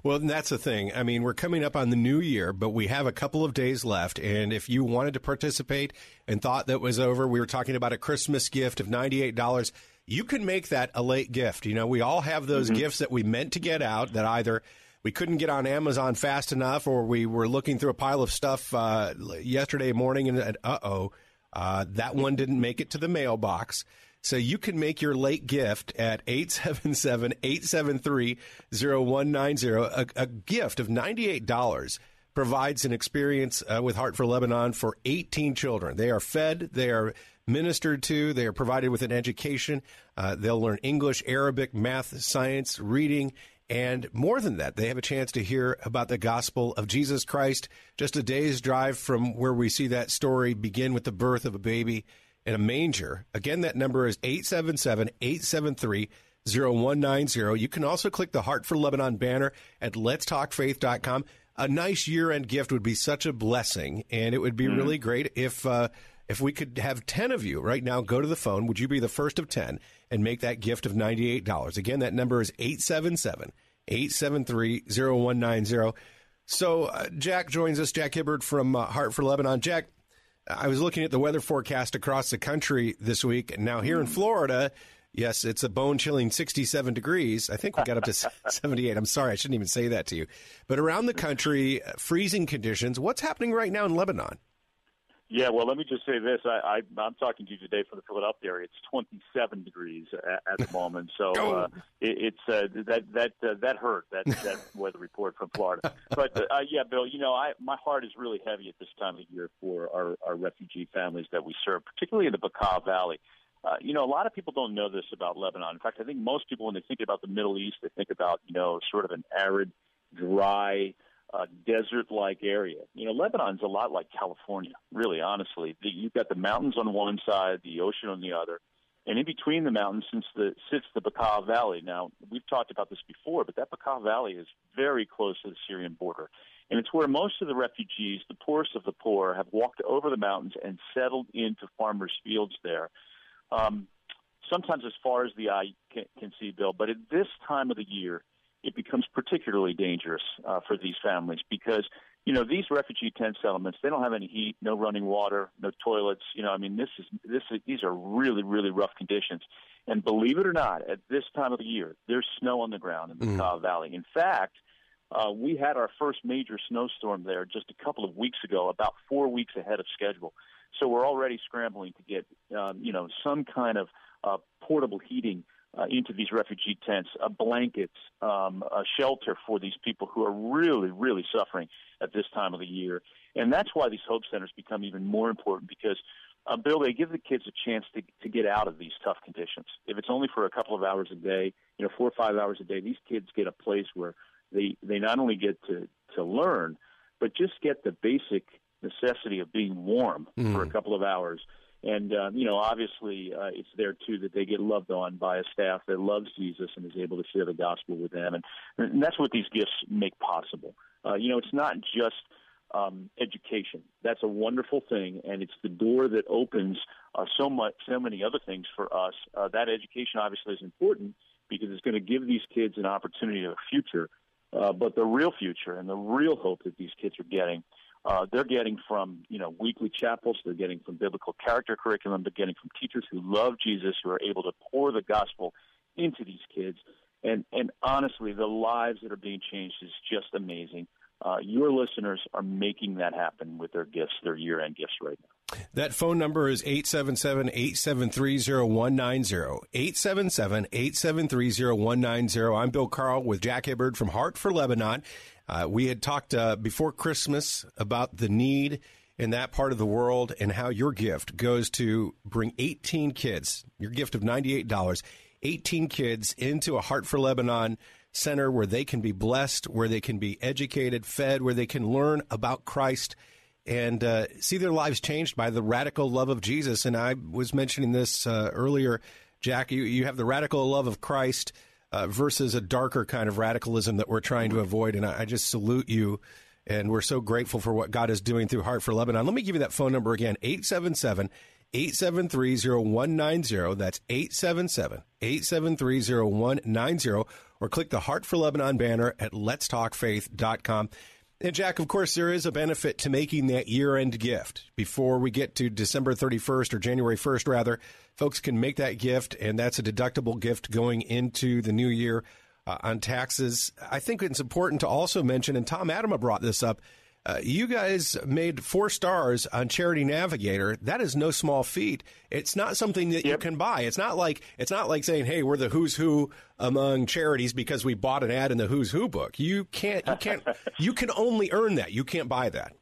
Speaker 1: Well, that's the thing. I mean, we're coming up on the new year, but we have a couple of days left. And if you wanted to participate and thought that was over, we were talking about a Christmas gift of $98 you can make that a late gift. You know, we all have those mm-hmm. gifts that we meant to get out that either we couldn't get on Amazon fast enough, or we were looking through a pile of stuff uh, yesterday morning and uh oh, uh, that one didn't make it to the mailbox. So you can make your late gift at 877 873 0190. A gift of $98 provides an experience uh, with Heart for Lebanon for 18 children. They are fed, they are ministered to, they are provided with an education. Uh, they'll learn English, Arabic, math, science, reading, and more than that, they have a chance to hear about the gospel of Jesus Christ just a day's drive from where we see that story begin with the birth of a baby in a manger. Again, that number is 877 873 0190. You can also click the Heart for Lebanon banner at letstalkfaith.com. A nice year end gift would be such a blessing, and it would be mm-hmm. really great if. Uh, if we could have 10 of you right now go to the phone, would you be the first of 10 and make that gift of $98. Again, that number is 877 873 0190. So, uh, Jack joins us, Jack Hibbard from uh, Heart for Lebanon. Jack, I was looking at the weather forecast across the country this week. Now, here in hmm. Florida, yes, it's a bone chilling 67 degrees. I think we got up to 78. I'm sorry, I shouldn't even say that to you. But around the country, freezing conditions. What's happening right now in Lebanon?
Speaker 13: Yeah, well, let me just say this. I, I, I'm talking to you today from the Philadelphia area. It's 27 degrees at, at the moment, so oh. uh, it, it's uh, that that uh, that hurt that that weather report from Florida. But uh, yeah, Bill, you know, I my heart is really heavy at this time of year for our, our refugee families that we serve, particularly in the Bekaa Valley. Uh, you know, a lot of people don't know this about Lebanon. In fact, I think most people, when they think about the Middle East, they think about you know sort of an arid, dry uh, desert-like area. You know, Lebanon's a lot like California, really, honestly. The, you've got the mountains on one side, the ocean on the other, and in between the mountains sits the, sits the Bekaa Valley. Now, we've talked about this before, but that Bekaa Valley is very close to the Syrian border. And it's where most of the refugees, the poorest of the poor, have walked over the mountains and settled into farmers' fields there. Um, sometimes as far as the eye can, can see, Bill, but at this time of the year, it becomes particularly dangerous uh, for these families because you know these refugee tent settlements they don't have any heat no running water no toilets. You know i mean this is this is, these are really really rough conditions. And believe it or not at this time of the year there's snow on the ground in the mm. Bekaa Valley. In fact uh, we had our first major snowstorm there just a couple of weeks ago about four weeks ahead of schedule. So we're already scrambling to get um, you know some kind of uh, portable heating uh, into these refugee tents, uh, blankets, um, a shelter for these people who are really, really suffering at this time of the year. And that's why these hope centers become even more important because, uh, Bill, they give the kids a chance to, to get out of these tough conditions. If it's only for a couple of hours a day, you know, four or five hours a day, these kids get a place where they, they not only get to, to learn, but just get the basic necessity of being warm mm. for a couple of hours and uh, you know, obviously, uh, it's there too that they get loved on by a staff that loves Jesus and is able to share the gospel with them, and, and that's what these gifts make possible. Uh, you know, it's not just um, education. That's a wonderful thing, and it's the door that opens uh, so much, so many other things for us. Uh, that education obviously is important because it's going to give these kids an opportunity of a future. Uh, but the real future and the real hope that these kids are getting uh, they're getting from you know weekly chapels, they're getting from biblical character curriculum, they're getting from teachers who love Jesus, who are able to pour the gospel into these kids, and and honestly, the lives that are being changed is just amazing. Uh, your listeners are making that happen with their gifts, their year-end gifts right now.
Speaker 1: That phone number is 877-873-0190. 877-873-0190. I'm Bill Carl with Jack Hibbard from Heart for Lebanon. Uh, we had talked uh, before Christmas about the need in that part of the world and how your gift goes to bring 18 kids, your gift of $98, 18 kids into a Heart for Lebanon center where they can be blessed, where they can be educated, fed, where they can learn about Christ and uh, see their lives changed by the radical love of Jesus. And I was mentioning this uh, earlier, Jack. You, you have the radical love of Christ uh, versus a darker kind of radicalism that we're trying to avoid. And I, I just salute you. And we're so grateful for what God is doing through Heart for Lebanon. Let me give you that phone number again 877 873 0190. That's 877 873 0190. Or click the Heart for Lebanon banner at letstalkfaith.com. And Jack, of course, there is a benefit to making that year end gift before we get to December 31st or January 1st, rather. Folks can make that gift, and that's a deductible gift going into the new year uh, on taxes. I think it's important to also mention, and Tom Atema brought this up, uh, you guys made four stars on Charity Navigator. That is no small feat. It's not something that yep. you can buy. It's not like it's not like saying, "Hey, we're the who's who among charities because we bought an ad in the Who's Who book." You can't. You can't. you can only earn that. You can't buy that.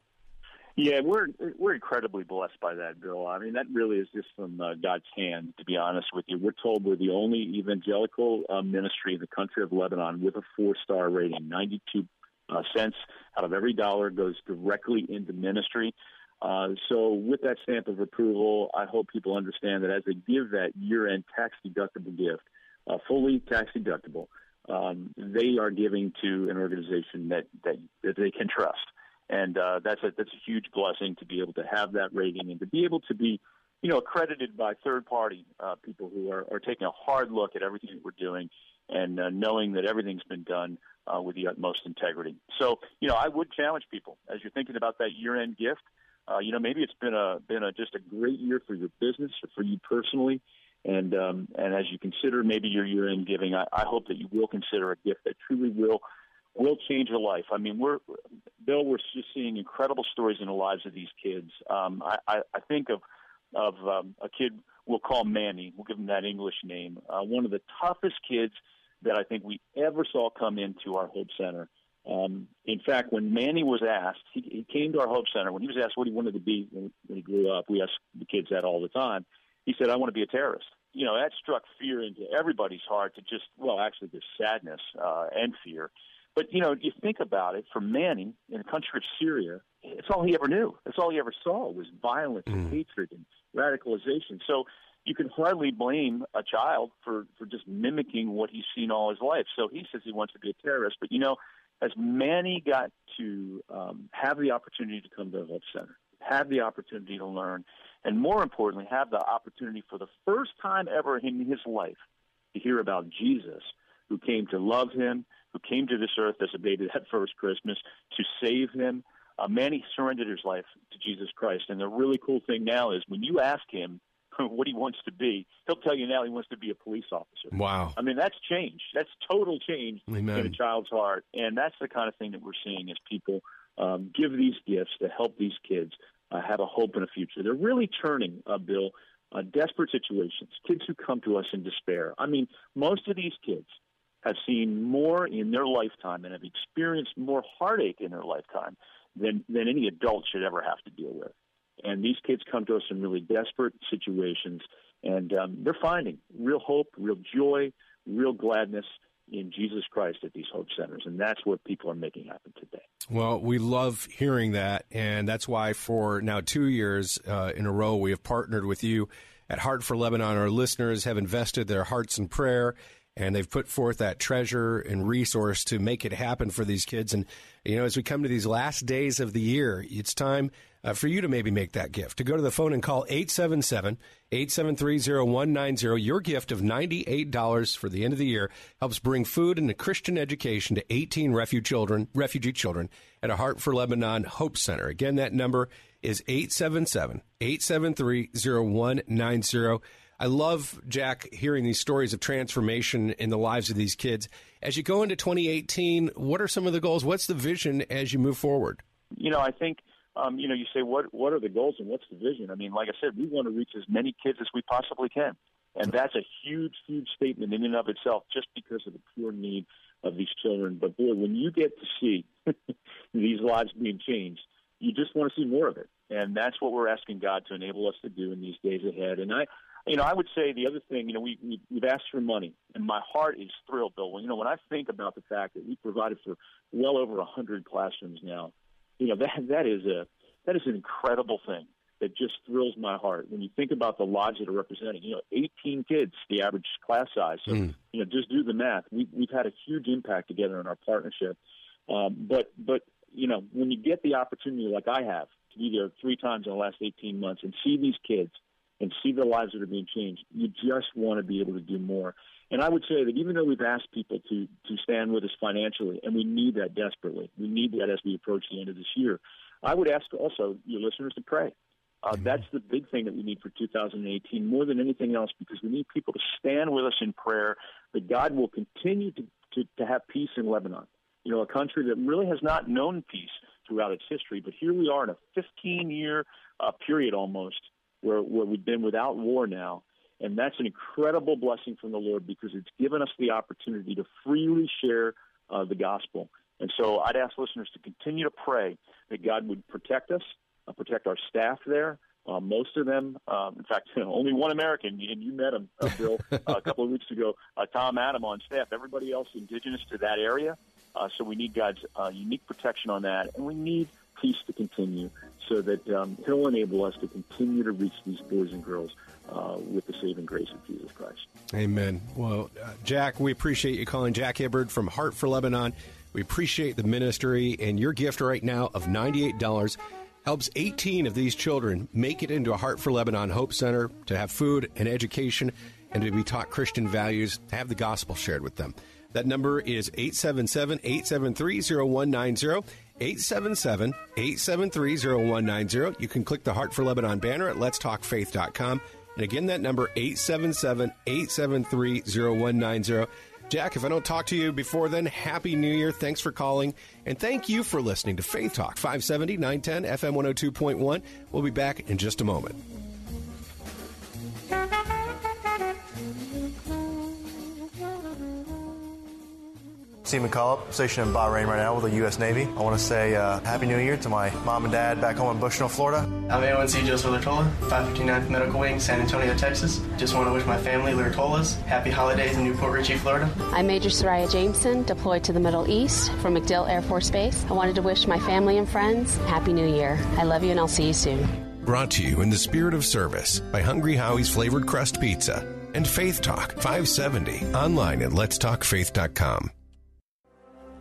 Speaker 13: Yeah, we're we're incredibly blessed by that, Bill. I mean, that really is just from uh, God's hand. To be honest with you, we're told we're the only evangelical uh, ministry in the country of Lebanon with a four star rating, ninety two uh, cents out of every dollar goes directly into ministry. Uh, so, with that stamp of approval, I hope people understand that as they give that year-end tax-deductible gift, uh, fully tax-deductible, um, they are giving to an organization that that, that they can trust, and uh, that's a that's a huge blessing to be able to have that rating and to be able to be, you know, accredited by third-party uh, people who are, are taking a hard look at everything that we're doing and uh, knowing that everything's been done uh, with the utmost integrity. So, you know, I would challenge people as you're thinking about that year-end gift. Uh, you know, maybe it's been a been a just a great year for your business or for you personally, and um, and as you consider maybe your year-end giving, I, I hope that you will consider a gift that truly will will change your life. I mean, we're Bill, we're just seeing incredible stories in the lives of these kids. Um, I, I, I think of of um, a kid we'll call Manny. We'll give him that English name. Uh, one of the toughest kids that I think we ever saw come into our Hope Center. Um, in fact, when Manny was asked, he, he came to our Hope Center. When he was asked what he wanted to be when, when he grew up, we asked the kids that all the time. He said, "I want to be a terrorist." You know, that struck fear into everybody's heart. To just, well, actually, there's sadness uh, and fear. But you know, you think about it. For Manny in the country of Syria, it's all he ever knew. That's all he ever saw was violence and mm. hatred and radicalization. So you can hardly blame a child for for just mimicking what he's seen all his life. So he says he wants to be a terrorist, but you know, as Manny got to um, have the opportunity to come to the Hope Center, have the opportunity to learn, and more importantly, have the opportunity for the first time ever in his life to hear about Jesus, who came to love him, who came to this earth as a baby that first Christmas to save him. Uh, Manny surrendered his life to Jesus Christ, and the really cool thing now is when you ask him what he wants to be. He'll tell you now he wants to be a police officer.
Speaker 1: Wow.
Speaker 13: I mean, that's change. That's total change
Speaker 1: Amen.
Speaker 13: in a child's heart. And that's the kind of thing that we're seeing as people um, give these gifts to help these kids uh, have a hope and a future. They're really turning, uh, Bill, uh, desperate situations, kids who come to us in despair. I mean, most of these kids have seen more in their lifetime and have experienced more heartache in their lifetime than, than any adult should ever have to deal with. And these kids come to us in really desperate situations, and um, they're finding real hope, real joy, real gladness in Jesus Christ at these Hope Centers. And that's what people are making happen today.
Speaker 1: Well, we love hearing that. And that's why for now two years uh, in a row, we have partnered with you at Heart for Lebanon. Our listeners have invested their hearts in prayer and they've put forth that treasure and resource to make it happen for these kids. And, you know, as we come to these last days of the year, it's time uh, for you to maybe make that gift. To go to the phone and call 877 873 0190. Your gift of $98 for the end of the year helps bring food and a Christian education to 18 refugee children, refugee children at a Heart for Lebanon Hope Center. Again, that number is 877 873 0190. I love, Jack, hearing these stories of transformation in the lives of these kids. As you go into 2018, what are some of the goals? What's the vision as you move forward?
Speaker 13: You know, I think, um, you know, you say, what, what are the goals and what's the vision? I mean, like I said, we want to reach as many kids as we possibly can. And that's a huge, huge statement in and of itself just because of the pure need of these children. But boy, when you get to see these lives being changed, you just want to see more of it. And that's what we're asking God to enable us to do in these days ahead. And I, you know, I would say the other thing, you know, we, we we've asked for money, and my heart is thrilled, Bill. You know, when I think about the fact that we provided for well over a hundred classrooms now, you know, that that is a that is an incredible thing that just thrills my heart when you think about the lives that are represented. You know, 18 kids, the average class size. So, mm. you know, just do the math. We, we've had a huge impact together in our partnership. Um, but, but you know, when you get the opportunity like I have to be there three times in the last 18 months and see these kids and see the lives that are being changed, you just want to be able to do more. And I would say that even though we've asked people to to stand with us financially, and we need that desperately, we need that as we approach the end of this year. I would ask also your listeners to pray. Uh, that's the big thing that we need for 2018 more than anything else because we need people to stand with us in prayer that God will continue to, to, to have peace in Lebanon. You know, a country that really has not known peace throughout its history, but here we are in a 15 year uh, period almost where, where we've been without war now. And that's an incredible blessing from the Lord because it's given us the opportunity to freely share uh, the gospel. And so I'd ask listeners to continue to pray that God would protect us, uh, protect our staff there. Uh, most of them, um, in fact, only one American, and you met him, uh, Bill, uh, a couple of weeks ago, uh, Tom Atema on staff. Everybody else indigenous to that area. Uh, so we need God's uh, unique protection on that, and we need peace to continue so that um, He'll enable us to continue to reach these boys and girls uh, with the saving grace of Jesus Christ.
Speaker 1: Amen. Well, uh, Jack, we appreciate you calling Jack Hibbard from Heart for Lebanon. We appreciate the ministry and your gift right now of $98 helps 18 of these children make it into a Heart for Lebanon Hope Center to have food and education and to be taught Christian values, have the gospel shared with them. That number is 877 873 0190. 877 873 0190. You can click the Heart for Lebanon banner at letstalkfaith.com. And again, that number 877 873 0190. Jack, if I don't talk to you before then, Happy New Year. Thanks for calling. And thank you for listening to Faith Talk 570 910 FM 102.1. We'll be back in just a moment.
Speaker 14: Steve McCullough, stationed in Bahrain right now with the U.S. Navy. I want to say uh, Happy New Year to my mom and dad back home in Bushnell, Florida.
Speaker 15: I'm A1C Joseph Lurtola, 559th Medical Wing, San Antonio, Texas. Just want to wish my family, Lurtolas, happy holidays in New Port Richey, Florida.
Speaker 16: I'm Major Soraya Jameson, deployed to the Middle East from MacDill Air Force Base. I wanted to wish my family and friends Happy New Year. I love you and I'll see you soon.
Speaker 17: Brought to you in the spirit of service by Hungry Howie's Flavored Crust Pizza and Faith Talk 570 online at letstalkfaith.com.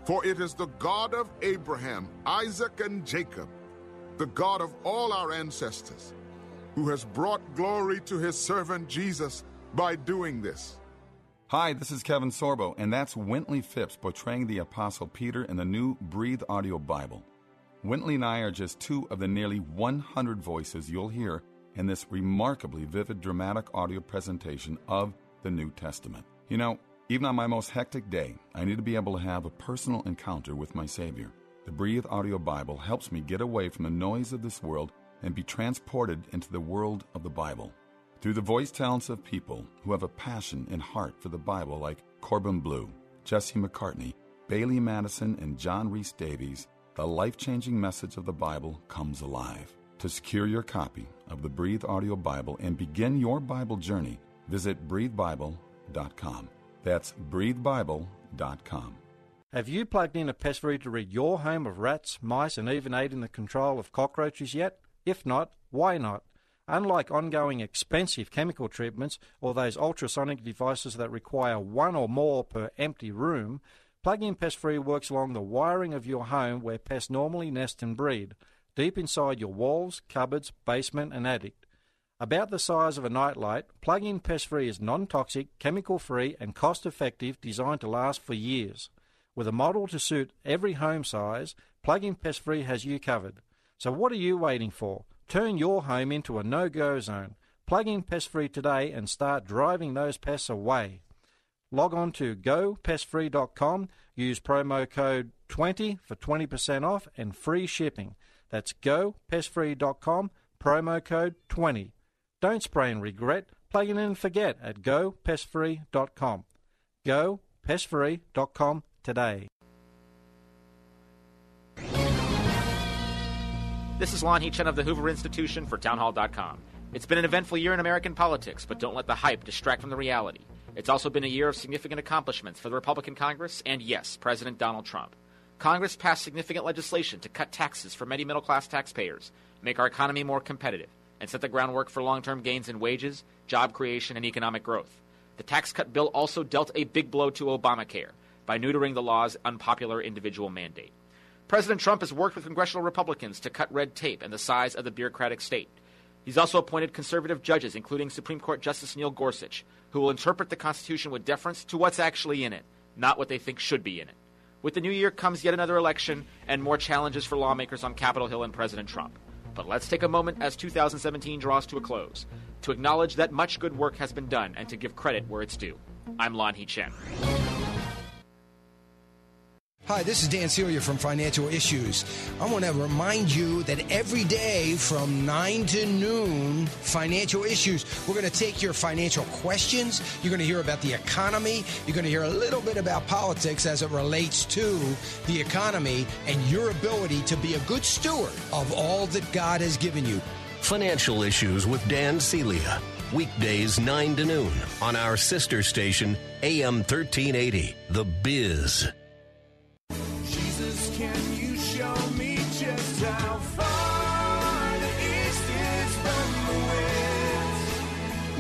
Speaker 18: For it is the God of Abraham, Isaac, and Jacob, the God of all our ancestors, who has brought glory to his servant Jesus by doing this.
Speaker 19: Hi, this is Kevin Sorbo, and that's Wintley Phipps portraying the Apostle Peter in the new Breathe Audio Bible. Wintley and I are just two of the nearly 100 voices you'll hear in this remarkably vivid dramatic audio presentation of the New Testament. You know, even on my most hectic day, I need to be able to have a personal encounter with my Savior. The Breathe Audio Bible helps me get away from the noise of this world and be transported into the world of the Bible. through the voice talents of people who have a passion and heart for the Bible, like Corbin Bleu, Jesse McCartney, Bailee Madison, and John Rhys-Davies, the life changing message of the Bible comes alive. To secure your copy of the Breathe Audio Bible and begin your Bible journey, visit breathebible.com. That's breathebible.com.
Speaker 20: Have you plugged in a pest free to rid your home of rats, mice, and even aid in the control of cockroaches yet? If not, why not? Unlike ongoing expensive chemical treatments or those ultrasonic devices that require one or more per empty room, plug-in pest free works along the wiring of your home where pests normally nest and breed, deep inside your walls, cupboards, basement, and attic. About the size of a nightlight, plug-in pest free is non-toxic, chemical-free, and cost-effective, designed to last for years. With a model to suit every home size, Plug-in Pest Free has you covered. So what are you waiting for? Turn your home into a no-go zone. Plug in Pest Free today and start driving those pests away. Log on to gopestfree.com, use promo code 20 for 20% off and free shipping. That's gopestfree.com, promo code 20. Don't spray and regret. Plug in and forget at gopestfree.com. Gopestfree.com today.
Speaker 21: This is Lanhee Chen of the Hoover Institution for Townhall.com. It's been an eventful year in American politics, but don't let the hype distract from the reality. It's also been a year of significant accomplishments for the Republican Congress and, yes, President Donald Trump. Congress passed significant legislation to cut taxes for many middle class taxpayers, make our economy more competitive, and set the groundwork for long term gains in wages, job creation, and economic growth. The tax cut bill also dealt a big blow to Obamacare by neutering the law's unpopular individual mandate. President Trump has worked with congressional Republicans to cut red tape and the size of the bureaucratic state. He's also appointed conservative judges, including Supreme Court Justice Neil Gorsuch, who will interpret the Constitution with deference to what's actually in it, not what they think should be in it. With the new year comes yet another election and more challenges for lawmakers on Capitol Hill and President Trump. But let's take a moment as 2017 draws to a close to acknowledge that much good work has been done and to give credit where it's due. I'm Lanhee Chen.
Speaker 22: Hi, this is Dan Celia from Financial Issues. I want to remind you that every day from 9 to noon, Financial Issues, we're going to take your financial questions. You're going to hear about the economy. You're going to hear a little bit about politics as it relates to the economy and your ability to be a good steward of all that God has given you.
Speaker 4: Financial Issues with Dan Celia. Weekdays 9 to noon on our sister station, AM 1380, The Biz.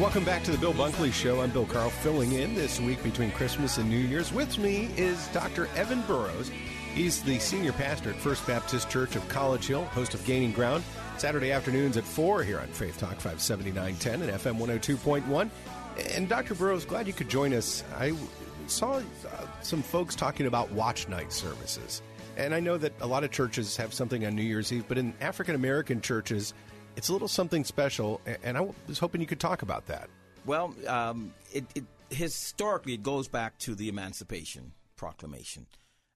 Speaker 1: Welcome back to the Bill Bunkley Show. I'm Bill Carl, filling in this week between Christmas and New Year's. With me is Dr. Evan Burrows. He's the senior pastor at First Baptist Church of College Hill, host of Gaining Ground, Saturday afternoons at 4 here on Faith Talk 57910 and FM 102.1. And Dr. Burrows, glad you could join us. I saw uh, some folks talking about watch night services. And I know that a lot of churches have something on New Year's Eve, but in African American churches, it's a little something special. And I was hoping you could talk about that.
Speaker 23: Well, um, it, it, historically, it goes back to the Emancipation Proclamation.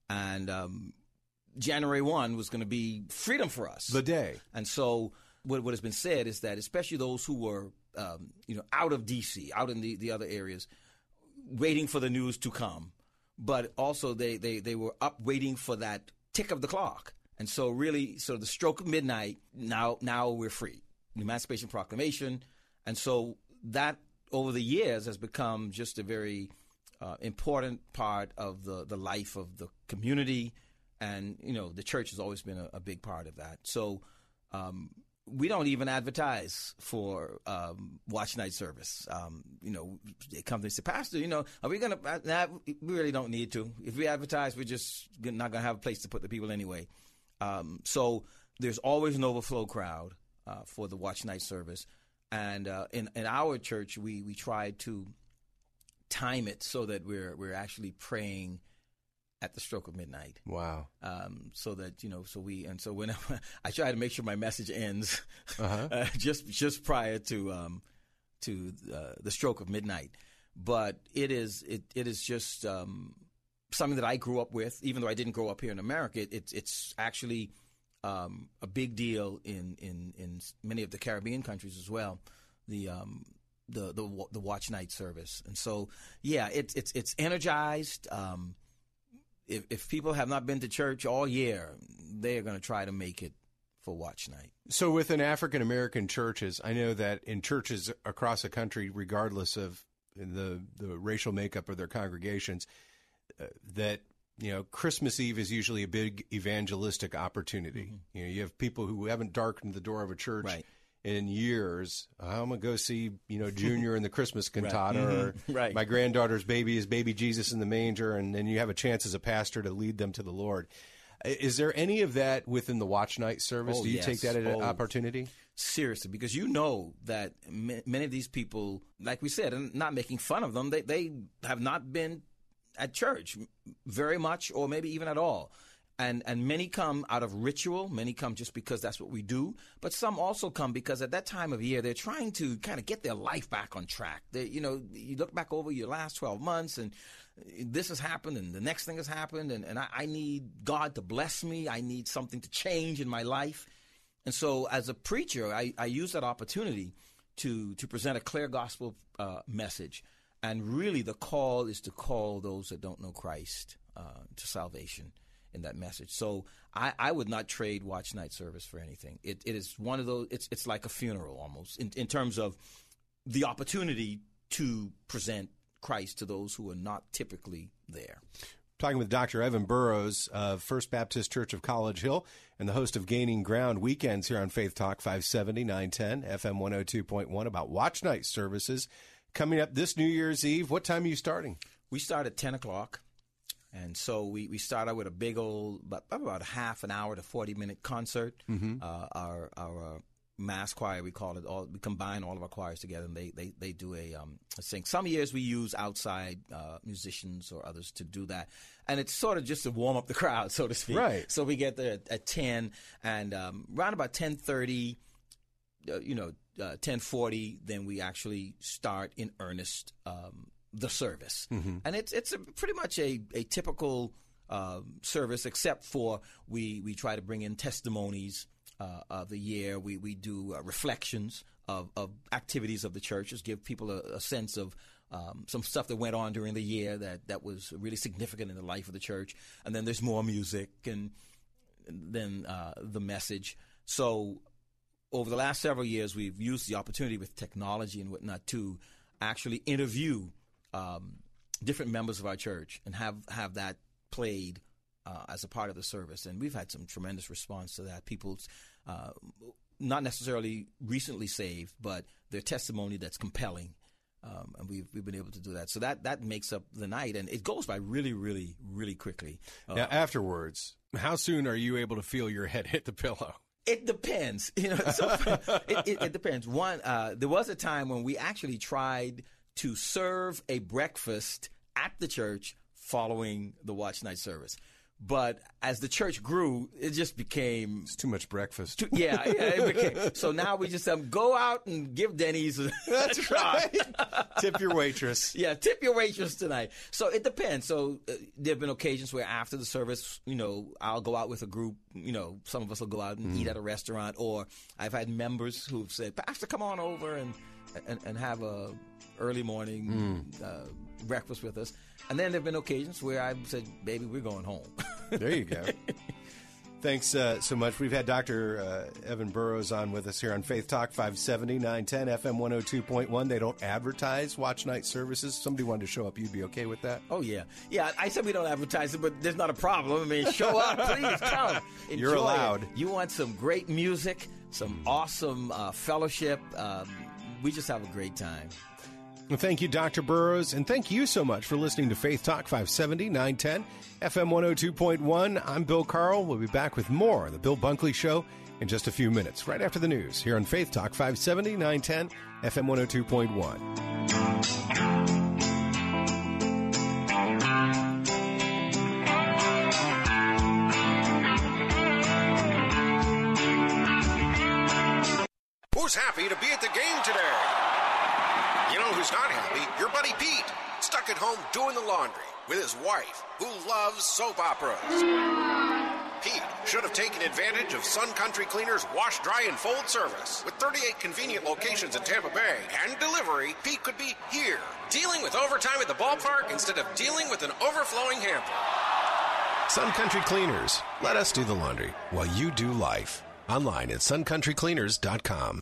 Speaker 23: And um, January 1 was going to be freedom for us.
Speaker 1: The day.
Speaker 23: And so what, what has been said is that especially those who were, um, you know, out of D.C., out in the, the other areas, waiting for the news to come, but also they, they, they were up waiting for that tick of the clock. And so really, so the stroke of midnight, now, now we're free. The Emancipation Proclamation. And so that over the years has become just a very uh, important part of the, the life of the community. And, you know, the church has always been a, a big part of that. So, um, we don't even advertise for um, watch night service. Um, you know, they come to say, Pastor, you know, are we going to? Nah, we really don't need to. If we advertise, we're just not going to have a place to put the people anyway. Um, so there's always an overflow crowd uh, for the watch night service, and uh, in in our church, we we try to time it so that we're we're actually praying at the stroke of midnight.
Speaker 1: Wow.
Speaker 23: Um, so that you know, so we and so whenever I try to make sure my message ends
Speaker 1: Uh-huh.
Speaker 23: uh, just just prior to um, to uh, the stroke of midnight. But it is it it is just um, something that I grew up with, even though I didn't grow up here in America. It, it's it's actually um, a big deal in, in in many of the Caribbean countries as well. The um, the the the watch night service. And so, yeah, it's it's it's energized. Um, if if people have not been to church all year, they are going to try to make it for watch night.
Speaker 1: So, within African American churches, I know that in churches across the country, regardless of the the racial makeup of their congregations, that you know Christmas Eve is usually a big evangelistic opportunity.
Speaker 23: Mm-hmm.
Speaker 1: You know, you have people who haven't darkened the door of a church. In years, I'm gonna go see you know Junior in the Christmas
Speaker 23: Right.
Speaker 1: cantata,
Speaker 23: Mhm.
Speaker 1: or
Speaker 23: Right.
Speaker 1: my granddaughter's baby is baby Jesus in the manger, and then you have a chance as a pastor to lead them to the Lord. Is there any of that within the watch night service?
Speaker 23: Oh,
Speaker 1: Do you
Speaker 23: yes.
Speaker 1: take that as an
Speaker 23: Oh.
Speaker 1: opportunity?
Speaker 23: Seriously, because you know that ma- many of these people, like we said, and not making fun of them, they, they have not been at church very much or maybe even at all. And, and many come out of ritual, many come just because that's what we do, but some also come because at that time of year they're trying to kind of get their life back on track. They, you know, you look back over your last 12 months and this has happened and the next thing has happened and, and I, I need God to bless me. I need something to change in my life. And so, as a preacher, I, I use that opportunity to to present a clear gospel uh, message. And really, the call is to call those that don't know Christ uh, to salvation in that message. So, I, I would not trade watch night service for anything. It, it is one of those. It's it's like a funeral almost in, in terms of the opportunity to present Christ to those who are not typically there.
Speaker 1: Talking with Dr. Evan Burrows of First Baptist Church of College Hill and the host of Gaining Ground weekends here on Faith Talk 570, 910, FM 102.1 about watch night services coming up this New Year's Eve. What time are you starting?
Speaker 23: We start at 10 o'clock. And so we, we start out with a big old, about, about a half an hour to 40 minute concert.
Speaker 1: Mhm.
Speaker 23: Uh, our our uh, mass choir, we call it, all, we combine all of our choirs together and they, they, they do a, um, a sing. Some years we use outside uh, musicians or others to do that. And it's sort of just to warm up the crowd, so to speak.
Speaker 1: Right.
Speaker 23: So we get there at, at 10 and um, around about 1030, uh, you know, uh, 1040, then we actually start in earnest um, the service.
Speaker 1: Mhm.
Speaker 23: And it's it's a, pretty much a, a typical um, service, except for we, we try to bring in testimonies uh, of the year. We, we do uh, reflections of, of activities of the church, just give people a, a sense of um, some stuff that went on during the year that, that was really significant in the life of the church. And then there's more music and then uh, the message. So over the last several years, we've used the opportunity with technology and whatnot to actually interview um, different members of our church and have have that played uh, as a part of the service. And we've had some tremendous response to that. People, uh, not necessarily recently saved, but their testimony that's compelling. Um, and we've we've been able to do that. So that that makes up the night, and it goes by really, really, really quickly. Uh,
Speaker 1: now, afterwards, how soon are you able to feel your head hit the pillow?
Speaker 23: It depends. You know, so it, it, it depends. One, uh, there was a time when we actually tried to serve a breakfast at the church following the watch night service. But as the church grew, it just became
Speaker 1: it's too much breakfast.
Speaker 23: Too, yeah, yeah. It became, so now we just um, go out and give Denny's a,
Speaker 1: That's
Speaker 23: a try.
Speaker 1: Tip your waitress.
Speaker 23: Yeah, tip your waitress tonight. So it depends. So uh, there have been occasions where after the service, you know, I'll go out with a group. You know, some of us will go out and
Speaker 1: Mm.
Speaker 23: eat at a restaurant, or I've had members who've said, "Pastor, come on over and and, and have a early morning
Speaker 1: Mm.
Speaker 23: uh, breakfast with us." And then there've been occasions where I've said, "Baby, we're going home."
Speaker 1: There you go. Thanks uh, so much. We've had Dr. Uh, Evan Burrows on with us here on Faith Talk 570, 910, FM 102.1. They don't advertise watch night services. Somebody wanted to show up. You'd be okay with that?
Speaker 23: Oh yeah, yeah. I said we don't advertise it, but there's not a problem. I mean, show up, please come.
Speaker 1: You're
Speaker 23: Enjoy it.
Speaker 1: allowed.
Speaker 23: You want some great music, some awesome uh, fellowship. Um, we just have a great time.
Speaker 1: Thank you, Dr. Burrows, and thank you so much for listening to Faith Talk 570, 910, FM 102.1. I'm Bill Carl. We'll be back with more of The Bill Bunkley Show in just a few minutes, right after the news, here on Faith Talk 570, 910, FM 102.1.
Speaker 24: Who's happy to be at the game today? You know who's not happy? Your buddy Pete, stuck at home doing the laundry with his wife, who loves soap operas. Pete should have taken advantage of Sun Country Cleaners wash, dry, and fold service. With 38 convenient locations in Tampa Bay and delivery, Pete could be here, dealing with overtime at the ballpark instead of dealing with an overflowing hamper.
Speaker 17: Sun Country Cleaners. Let us do the laundry while you do life. Online at suncountrycleaners.com.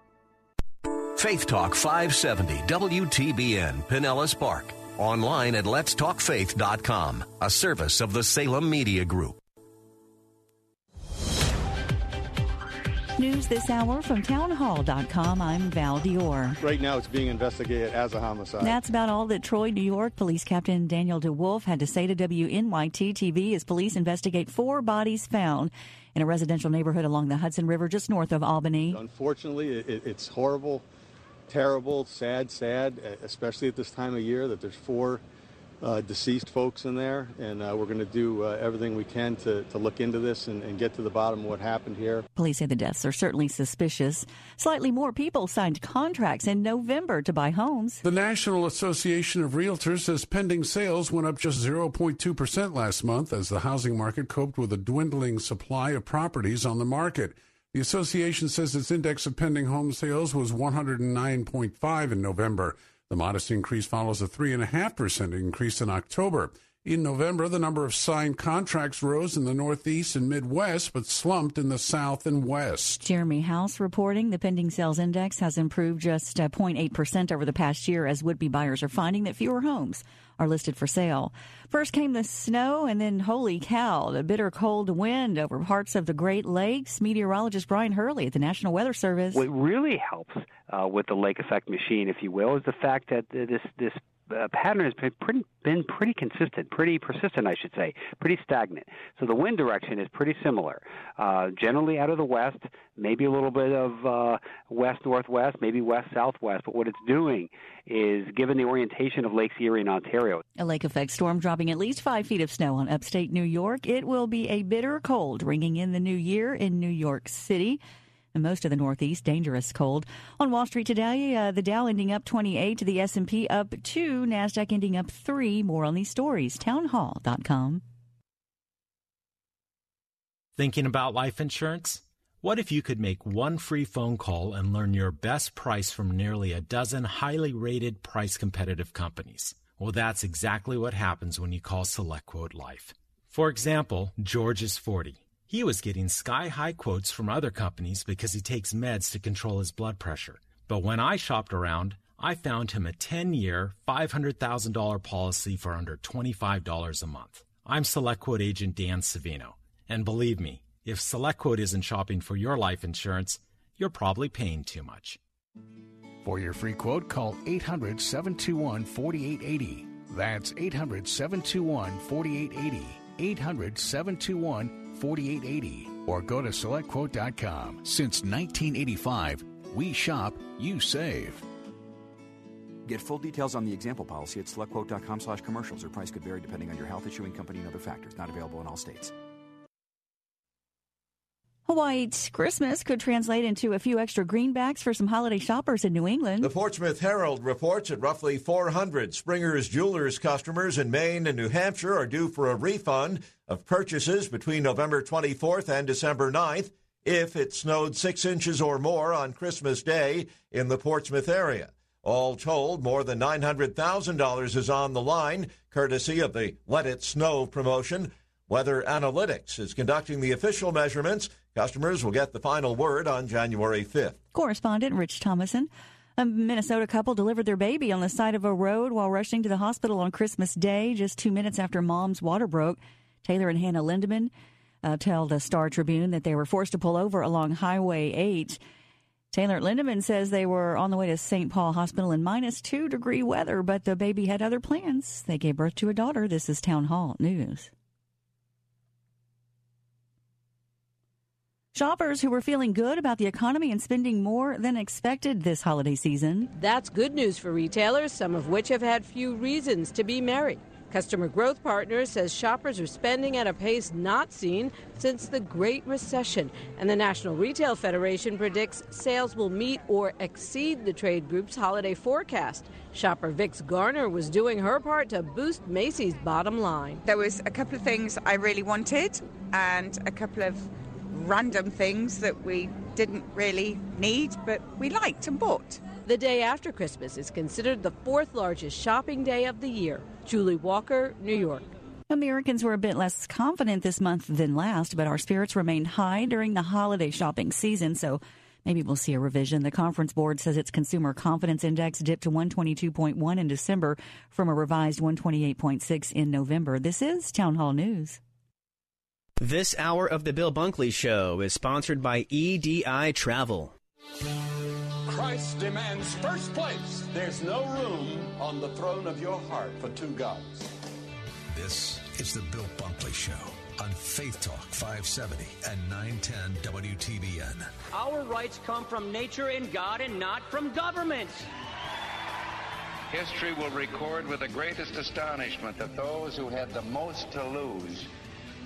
Speaker 4: Faith Talk 570 WTBN Pinellas Park. Online at letstalkfaith.com, a service of the Salem Media Group.
Speaker 25: News this hour from townhall.com. I'm Val Dior.
Speaker 26: Right now, it's being investigated as a homicide.
Speaker 25: That's about all that Troy, New York Police Captain Daniel DeWolf had to say to WNYT TV as police investigate four bodies found in a residential neighborhood along the Hudson River just north of Albany.
Speaker 26: Unfortunately, it, it's horrible, terrible, sad, sad, especially at this time of year that there's four uh, deceased folks in there. And uh, we're going to do uh, everything we can to, to look into this and, and get to the bottom of what happened here.
Speaker 25: Police say the deaths are certainly suspicious. Slightly more people signed contracts in November to buy homes.
Speaker 27: The National Association of Realtors says pending sales went up just 0.2% last month as the housing market coped with a dwindling supply of properties on the market. The association says its index of pending home sales was 109.5 in November. The modest increase follows a 3.5% increase in October. In November, the number of signed contracts rose in the Northeast and Midwest, but slumped in the South and West.
Speaker 25: Jeremy House reporting the pending sales index has improved just uh, 0.8% over the past year as would be buyers are finding that fewer homes are listed for sale. First came the snow, and then, holy cow, the bitter cold wind over parts of the Great Lakes. Meteorologist Brian Hurley at the National Weather Service.
Speaker 28: What really helps uh, with the lake effect machine, if you will, is the fact that this this uh, pattern has been pretty, been pretty consistent, pretty persistent, I should say, pretty stagnant. So the wind direction is pretty similar. Uh, generally out of the west, maybe a little bit of uh, west northwest, maybe west southwest. But what it's doing is, given the orientation of Lakes Erie and Ontario,
Speaker 25: a lake effect storm dropping at least five feet of snow on upstate New York. It will be a bitter cold ringing in the new year in New York City and most of the Northeast, dangerous cold. On Wall Street today, uh, the Dow ending up 28, the S&P up 2, Nasdaq ending up 3. More on these stories, townhall.com.
Speaker 3: Thinking about life insurance? What if you could make one free phone call and learn your best price from nearly a dozen highly rated price competitive companies? Well, that's exactly what happens when you call SelectQuote Life. For example, George is 40. He was getting sky high quotes from other companies because he takes meds to control his blood pressure. But when I shopped around, I found him a 10 year, $500,000 policy for under $25 a month. I'm SelectQuote agent Dan Savino. And believe me, if SelectQuote isn't shopping for your life insurance, you're probably paying too much.
Speaker 29: For your free quote, call 800 721 4880. That's 800 721 4880. 800 721 4880. Or go to selectquote.com. Since 1985, we shop, you save.
Speaker 30: Get full details on the example policy at selectquote.com slash commercials. Or price could vary depending on your health issuing company and other factors. Not available in all states.
Speaker 25: White Christmas could translate into a few extra greenbacks for some holiday shoppers in New England.
Speaker 31: The Portsmouth Herald reports that roughly 400 Springer's Jewelers customers in Maine and New Hampshire are due for a refund of purchases between November 24th and December 9th if it snowed six inches or more on Christmas Day in the Portsmouth area. All told, more than $900,000 is on the line, courtesy of the Let It Snow promotion. Weather Analytics is conducting the official measurements. Customers will get the final word on January 5th.
Speaker 25: Correspondent Rich Thomason. A Minnesota couple delivered their baby on the side of a road while rushing to the hospital on Christmas Day, just two minutes after mom's water broke. Taylor and Hannah Lindeman uh, tell the Star Tribune that they were forced to pull over along Highway 8. Taylor Lindeman says they were on the way to St. Paul Hospital in minus two degree weather, but the baby had other plans. They gave birth to a daughter. This is Town Hall News. Shoppers who were feeling good about the economy and spending more than expected this holiday season.
Speaker 32: That's good news for retailers, some of which have had few reasons to be merry. Customer Growth Partners says shoppers are spending at a pace not seen since the Great Recession, and the National Retail Federation predicts sales will meet or exceed the trade group's holiday forecast. Shopper Vix Garner was doing her part to boost Macy's bottom line.
Speaker 33: There was a couple of things I really wanted and a couple of random things that we didn't really need but we liked and bought.
Speaker 32: The day after Christmas is considered the fourth largest shopping day of the year. Julie Walker, New York.
Speaker 25: Americans were a bit less confident this month than last, but our spirits remained high during the holiday shopping season, so maybe we'll see a revision. The conference board says its consumer confidence index dipped to 122.1 in December from a revised 128.6 in November. This is Town Hall News.
Speaker 34: This hour of the Bill Bunkley Show is sponsored by EDI Travel.
Speaker 35: Christ demands first place. There's no room on the throne of your heart for two gods.
Speaker 36: This is the Bill Bunkley Show on Faith Talk 570 and 910 WTBN.
Speaker 37: Our rights come from nature and God and not from government.
Speaker 38: History will record with the greatest astonishment that those who had the most to lose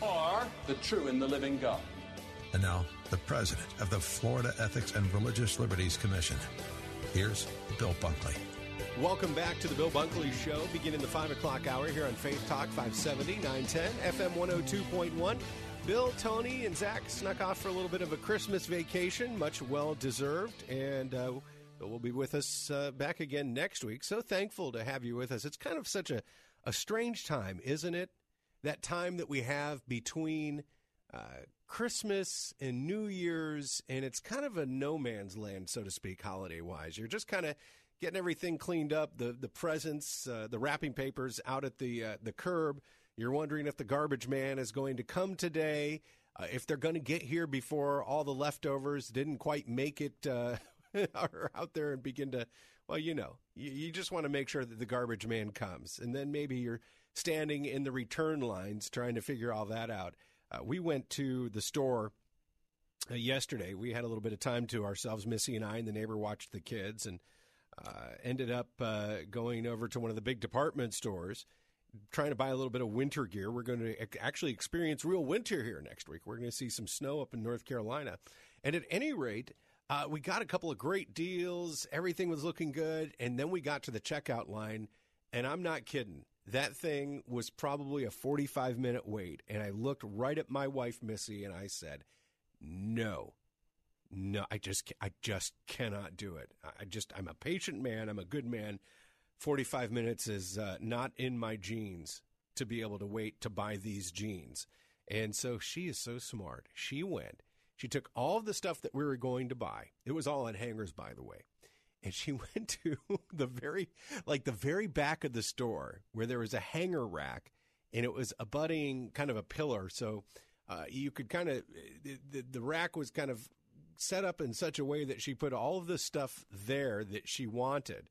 Speaker 35: you, or the true and the living God.
Speaker 36: And now, the president of the Florida Ethics and Religious Liberties Commission. Here's Bill Bunkley.
Speaker 1: Welcome back to the Bill Bunkley Show, beginning the 5 o'clock hour here on Faith Talk 570, 910, FM 102.1. Bill, Tony, and Zach snuck off for a little bit of a Christmas vacation, much well deserved, and uh, Bill will be with us uh, back again next week. So thankful to have you with us. It's kind of such a, a strange time, isn't it? That time that we have between uh, Christmas and New Year's, and it's kind of a no man's land, so to speak, holiday wise. You're just kind of getting everything cleaned up, the the presents, uh, the wrapping papers out at the uh, the curb. You're wondering if the garbage man is going to come today, uh, if they're going to get here before all the leftovers didn't quite make it uh, are out there and begin to. Well, you know, you, you just want to make sure that the garbage man comes, and then maybe you're standing in the return lines trying to figure all that out. Uh, we went to the store uh, yesterday. We had a little bit of time to ourselves, Missy and I, and the neighbor watched the kids, and uh, ended up uh, going over to one of the big department stores, trying to buy a little bit of winter gear. We're going to actually experience real winter here next week. We're going to see some snow up in North Carolina, and at any rate. Uh, we got a couple of great deals. Everything was looking good. And then we got to the checkout line, and I'm not kidding that thing was probably a 45 minute wait. And I looked right at my wife, Missy, and I said, no, no, I just, I just cannot do it. I just, I'm a patient man. I'm a good man. 45 minutes is uh, not in my genes to be able to wait to buy these jeans. And so she is so smart. She went, she took all of the stuff that we were going to buy. It was all on hangers, by the way and she went to the very like the very back of the store where there was a hanger rack and it was a abutting kind of a pillar. So uh, you could kind of the, the rack was kind of set up in such a way that she put all of the stuff there that she wanted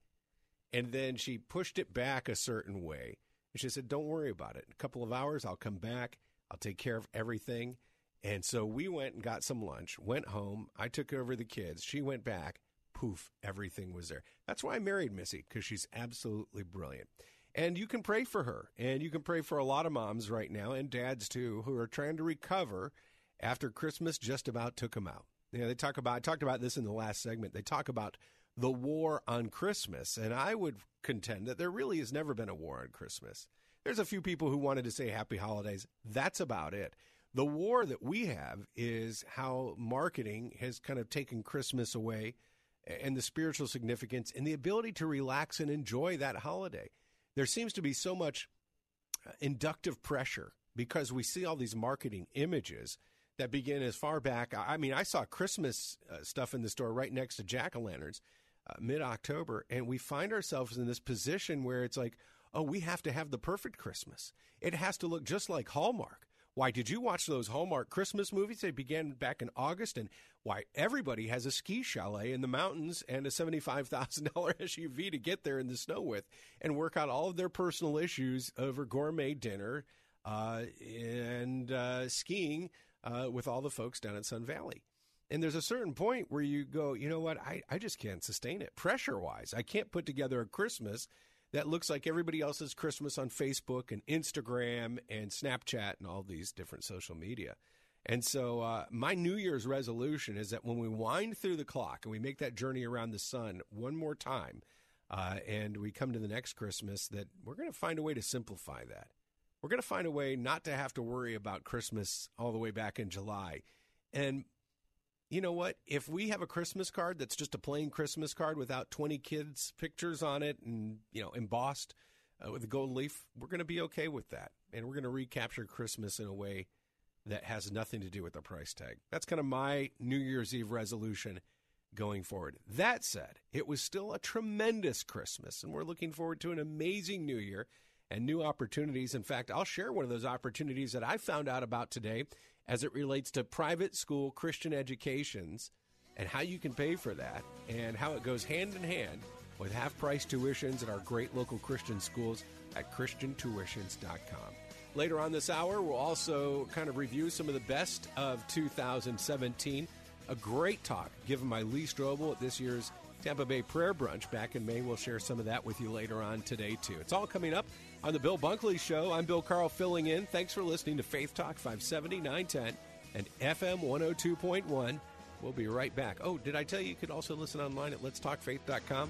Speaker 1: and then she pushed it back a certain way. And she said don't worry about it. In a couple of hours i'll come back. I'll take care of everything. And so we went and got some lunch went home. I took over the kids. She went back poof, everything was there. That's why I married Missy, because she's absolutely brilliant. And you can pray for her. And you can pray for a lot of moms right now, and dads too, who are trying to recover after Christmas just about took them out. You know, they talk about, I talked about this in the last segment. They talk about the war on Christmas. And I would contend that there really has never been a war on Christmas. There's a few people who wanted to say happy holidays. That's about it. The war that we have is how marketing has kind of taken Christmas away and the spiritual significance and the ability to relax and enjoy that holiday. There seems to be so much uh, inductive pressure because we see all these marketing images that begin as far back. I mean, I saw Christmas uh, stuff in the store right next to jack o' lanterns uh, mid October, and we find ourselves in this position where it's like, oh, we have to have the perfect Christmas. It has to look just like Hallmark. Why did you watch those Hallmark Christmas movies? They began back in August, and why everybody has a ski chalet in the mountains and a $75,000 SUV to get there in the snow with and work out all of their personal issues over gourmet dinner uh, and uh, skiing uh, with all the folks down at Sun Valley. And there's a certain point where you go, you know what, I, I just can't sustain it pressure wise. I can't put together a Christmas that looks like everybody else's Christmas on Facebook and Instagram and Snapchat and all these different social media. And so, uh, my New Year's resolution is that when we wind through the clock and we make that journey around the sun one more time, uh, and we come to the next Christmas, that we're going to find a way to simplify that. We're going to find a way not to have to worry about Christmas all the way back in July. And you know what? If we have a Christmas card that's just a plain Christmas card without 20 kids' pictures on it and, you know, embossed uh, with a gold leaf, we're going to be okay with that. And we're going to recapture Christmas in a way that has nothing to do with the price tag. That's kind of my New Year's Eve resolution going forward. That said, it was still a tremendous Christmas, and we're looking forward to an amazing New Year and new opportunities. In fact, I'll share one of those opportunities that I found out about today as it relates to private school Christian educations and how you can pay for that and how it goes hand in hand with half price tuitions at our great local Christian schools at ChristianTuitions.com. Later on this hour, we'll also kind of review some of the best of 2017. A great talk given by Lee Strobel at this year's Tampa Bay Prayer Brunch back in May. We'll share some of that with you later on today, too. It's all coming up on the Bill Bunkley Show. I'm Bill Carl filling in. Thanks for listening to Faith Talk 570, 910, and FM 102.1. We'll be right back. Oh, did I tell you you could also listen online at letstalkfaith.com?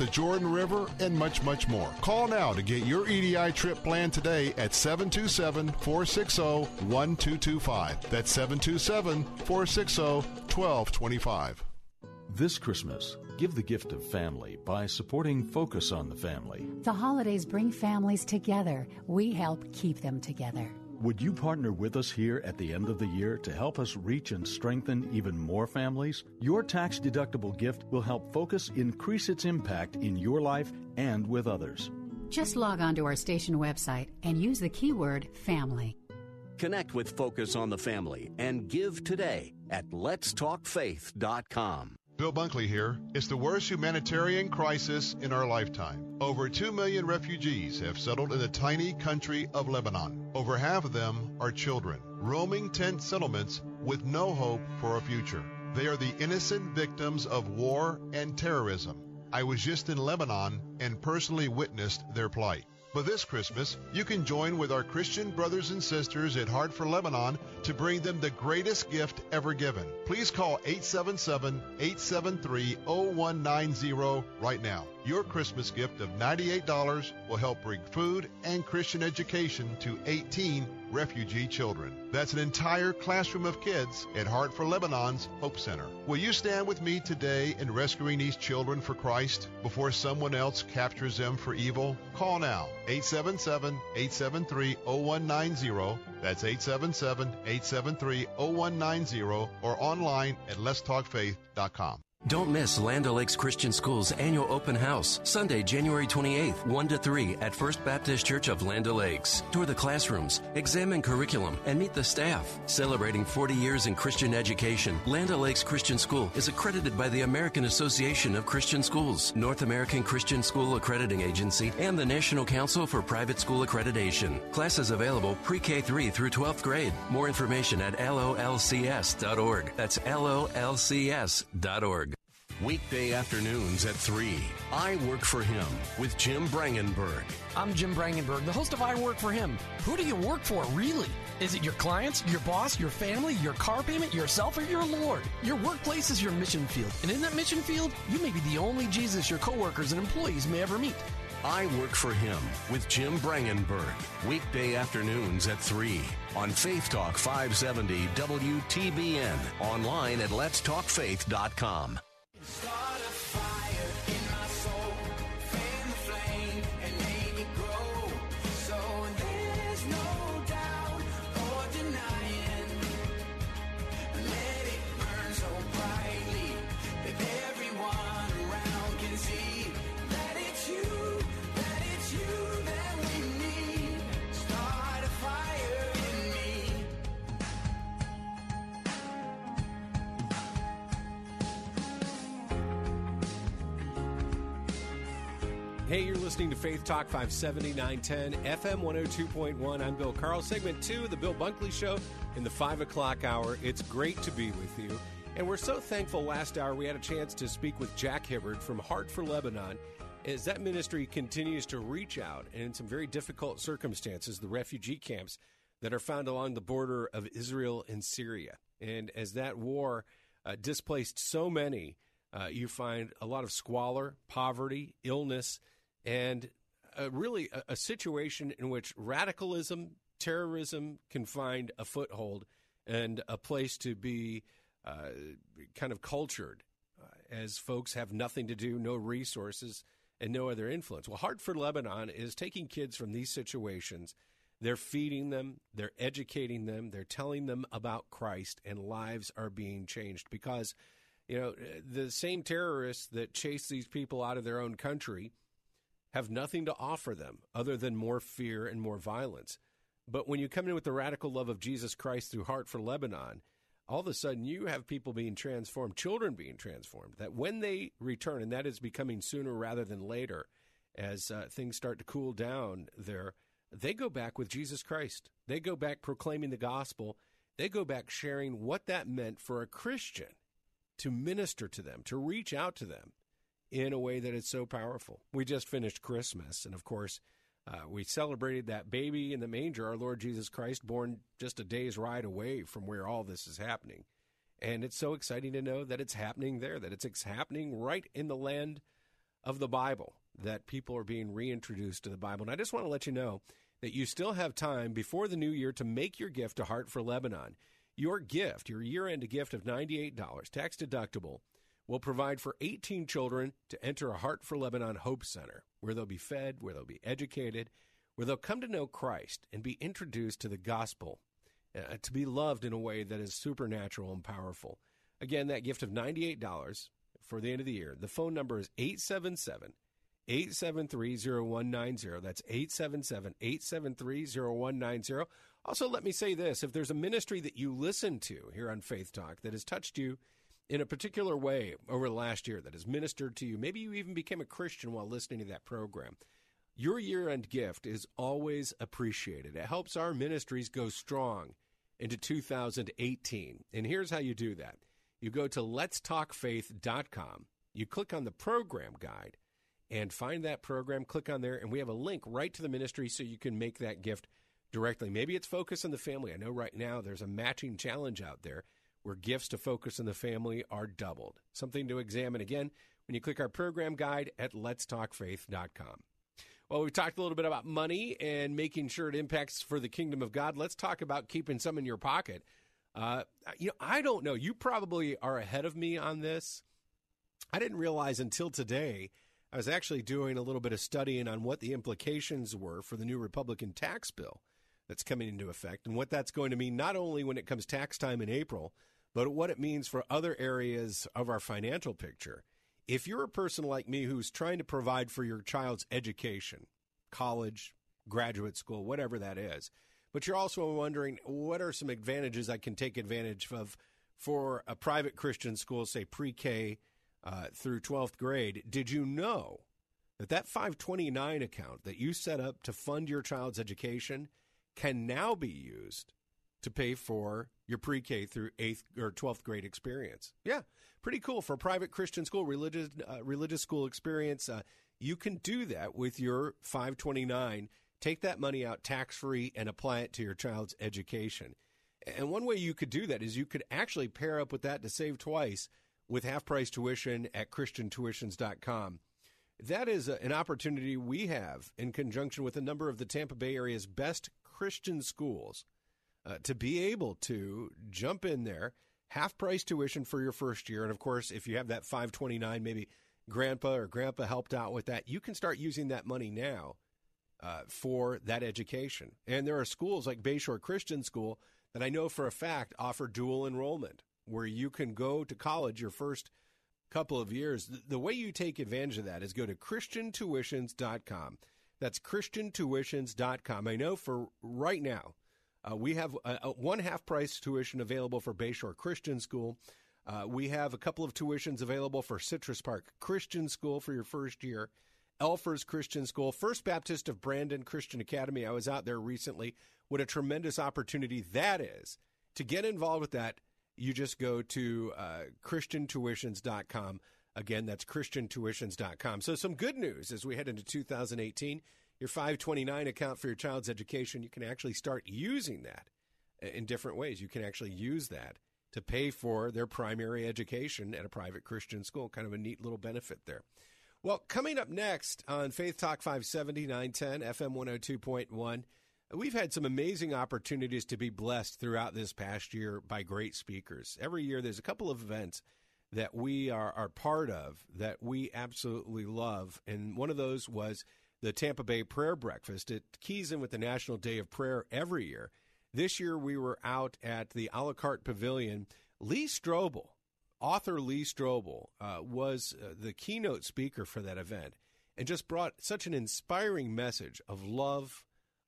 Speaker 39: the Jordan River, and much, much more. Call now to get your EDI trip planned today at 727 460 1225. That's 727 460 1225.
Speaker 40: This Christmas, give the gift of family by supporting Focus on the Family.
Speaker 41: The holidays bring families together. We help keep them together.
Speaker 40: Would you partner with us here at the end of the year to help us reach and strengthen even more families? Your tax deductible gift will help Focus increase its impact in your life and with others.
Speaker 41: Just log on to our station website and use the keyword family.
Speaker 4: Connect with Focus on the Family and give today at letstalkfaith.com.
Speaker 39: Bill Bunkley here. It's the worst humanitarian crisis in our lifetime. Over 2 million refugees have settled in the tiny country of Lebanon. Over half of them are children, roaming tent settlements with no hope for a future. They are the innocent victims of war and terrorism. I was just in Lebanon and personally witnessed their plight. But this Christmas, you can join with our Christian brothers and sisters at Heart for Lebanon to bring them the greatest gift ever given. Please call 877 873 0190 right now. Your Christmas gift of $98 will help bring food and Christian education to 18 refugee children. That's an entire classroom of kids at Heart for Lebanon's Hope Center. Will you stand with me today in rescuing these children for Christ before someone else captures them for evil? Call now 877 873 0190. That's 877 873 0190 or online at letstalkfaith.com.
Speaker 4: Don't miss Land O'Lakes Christian School's annual open house, Sunday, January 28th, 1 to 3 at First Baptist Church of Land O'Lakes. Tour the classrooms, examine curriculum, and meet the staff. Celebrating 40 years in Christian education, Land O'Lakes Christian School is accredited by the American Association of Christian Schools, North American Christian School Accrediting Agency, and the National Council for Private School Accreditation. Classes available pre-K 3 through 12th grade. More information at lolcs.org. That's lolcs.org. Weekday afternoons at 3. I Work for Him with Jim Brangenberg.
Speaker 42: I'm Jim Brangenberg, the host of I Work for Him. Who do you work for, really? Is it your clients, your boss, your family, your car payment, yourself, or your Lord? Your workplace is your mission field. And in that mission field, you may be the only Jesus your coworkers and employees may ever meet.
Speaker 4: I Work for Him with Jim Brangenberg. Weekday afternoons at 3 on Faith Talk 570 WTBN. Online at letstalkfaith.com. Stop.
Speaker 1: Hey, you're listening to Faith Talk 570 910 FM 102.1. I'm Bill Carl. Segment two, The Bill Bunkley Show in the 5 o'clock hour. It's great to be with you. And we're so thankful last hour we had a chance to speak with Jack Hibbard from Heart for Lebanon as that ministry continues to reach out in some very difficult circumstances, the refugee camps that are found along the border of Israel and Syria. And as that war uh, displaced so many, uh, you find a lot of squalor, poverty, illness, and really a, a, situation in which radicalism, terrorism can find a foothold and a place to be uh, kind of cultured uh, as folks have nothing to do, no resources, and no other influence. Well, Heart for Lebanon is taking kids from these situations. They're feeding them, they're educating them, they're telling them about Christ, and lives are being changed because, you know, the same terrorists that chase these people out of their own country have nothing to offer them other than more fear and more violence. But when you come in with the radical love of Jesus Christ through Heart for Lebanon, all of a sudden you have people being transformed, children being transformed, that when they return, and that is becoming sooner rather than later, as uh, things start to cool down there, they go back with Jesus Christ. They go back proclaiming the gospel. They go back sharing what that meant for a Christian to minister to them, to reach out to them in a way that is so powerful. We just finished Christmas, and of course, uh, we celebrated that baby in the manger, our Lord Jesus Christ, born just a day's ride away from where all this is happening. And it's so exciting to know that it's happening there, that it's happening right in the land of the Bible, that people are being reintroduced to the Bible. And I just want to let you know that you still have time before the new year to make your gift to Heart for Lebanon. Your gift, your year end gift of $98, tax deductible, will provide for 18 children to enter a Heart for Lebanon Hope Center, where they'll be fed, where they'll be educated, where they'll come to know Christ and be introduced to the gospel, uh, to be loved in a way that is supernatural and powerful. Again, that gift of $98 for the end of the year. The phone number is 877 873 0190. That's 877 873 0190. Also, let me say this if there's a ministry that you listen to here on Faith Talk that has touched you, in a particular way over the last year that has ministered to you. Maybe you even became a Christian while listening to that program. Your year end gift is always appreciated. It helps our ministries go strong into 2018. And here's how you do that you go to letstalkfaith.com, you click on the program guide, and find that program. Click on there, and we have a link right to the ministry so you can make that gift directly. Maybe it's focus on the family. I know right now there's a matching challenge out there where gifts to focus on the family are doubled. Something to examine again when you click our program guide at letstalkfaith.com. Well, we've talked a little bit about money and making sure it impacts for the kingdom of God. Let's talk about keeping some in your pocket. Uh, you know, I don't know. You probably are ahead of me on this. I didn't realize until today. I was actually doing a little bit of studying on what the implications were for the new Republican tax bill that's coming into effect and what that's going to mean not only when it comes tax time in April, but what it means for other areas of our financial picture. If you're a person like me who's trying to provide for your child's education, college, graduate school, whatever that is, but you're also wondering what are some advantages I can take advantage of for a private Christian school, say pre K uh, through 12th grade, did you know that that 529 account that you set up to fund your child's education can now be used to pay for your pre-K through 8th or 12th grade experience. Yeah, pretty cool for a private Christian school, religious uh, religious school experience. Uh, you can do that with your 529. Take that money out tax-free and apply it to your child's education. And one way you could do that is you could actually pair up with that to save twice with half price tuition at christiantuitions.com. That is a, an opportunity we have in conjunction with a number of the Tampa Bay area's best Christian schools uh, to be able to jump in there, half price tuition for your first year. And of course, if you have that 529, maybe grandpa or grandpa helped out with that, you can start using that money now uh, for that education. And there are schools like Bayshore Christian School that I know for a fact offer dual enrollment where you can go to college your first couple of years. The way you take advantage of that is go to christiantuitions.com. That's christiantuitions.com. I know for right now, uh, we have a, a one half price tuition available for Bayshore Christian School. Uh, we have a couple of tuitions available for Citrus Park Christian School for your first year. Elfers Christian School, First Baptist of Brandon Christian Academy. I was out there recently. What a tremendous opportunity that is. To get involved with that, you just go to uh, ChristianTuitions.com. Again, that's ChristianTuitions.com. So, some good news as we head into 2018. Your 529 account for your child's education, you can actually start using that uh, in different ways. You can actually use that to pay for their primary education at a private Christian school. Kind of a neat little benefit there. Well, coming up next on Faith Talk 570, 910, FM 102.1, we've had some amazing opportunities to be blessed throughout this past year by great speakers. Every year, there's a couple of events that we are, are part of that we absolutely love. And one of those was the Tampa Bay Prayer Breakfast. It keys in with the National Day of Prayer every year. This year, we were out at the a la carte pavilion. Lee Strobel, author Lee Strobel uh, was uh, the keynote speaker for that event and just brought such an inspiring message of love,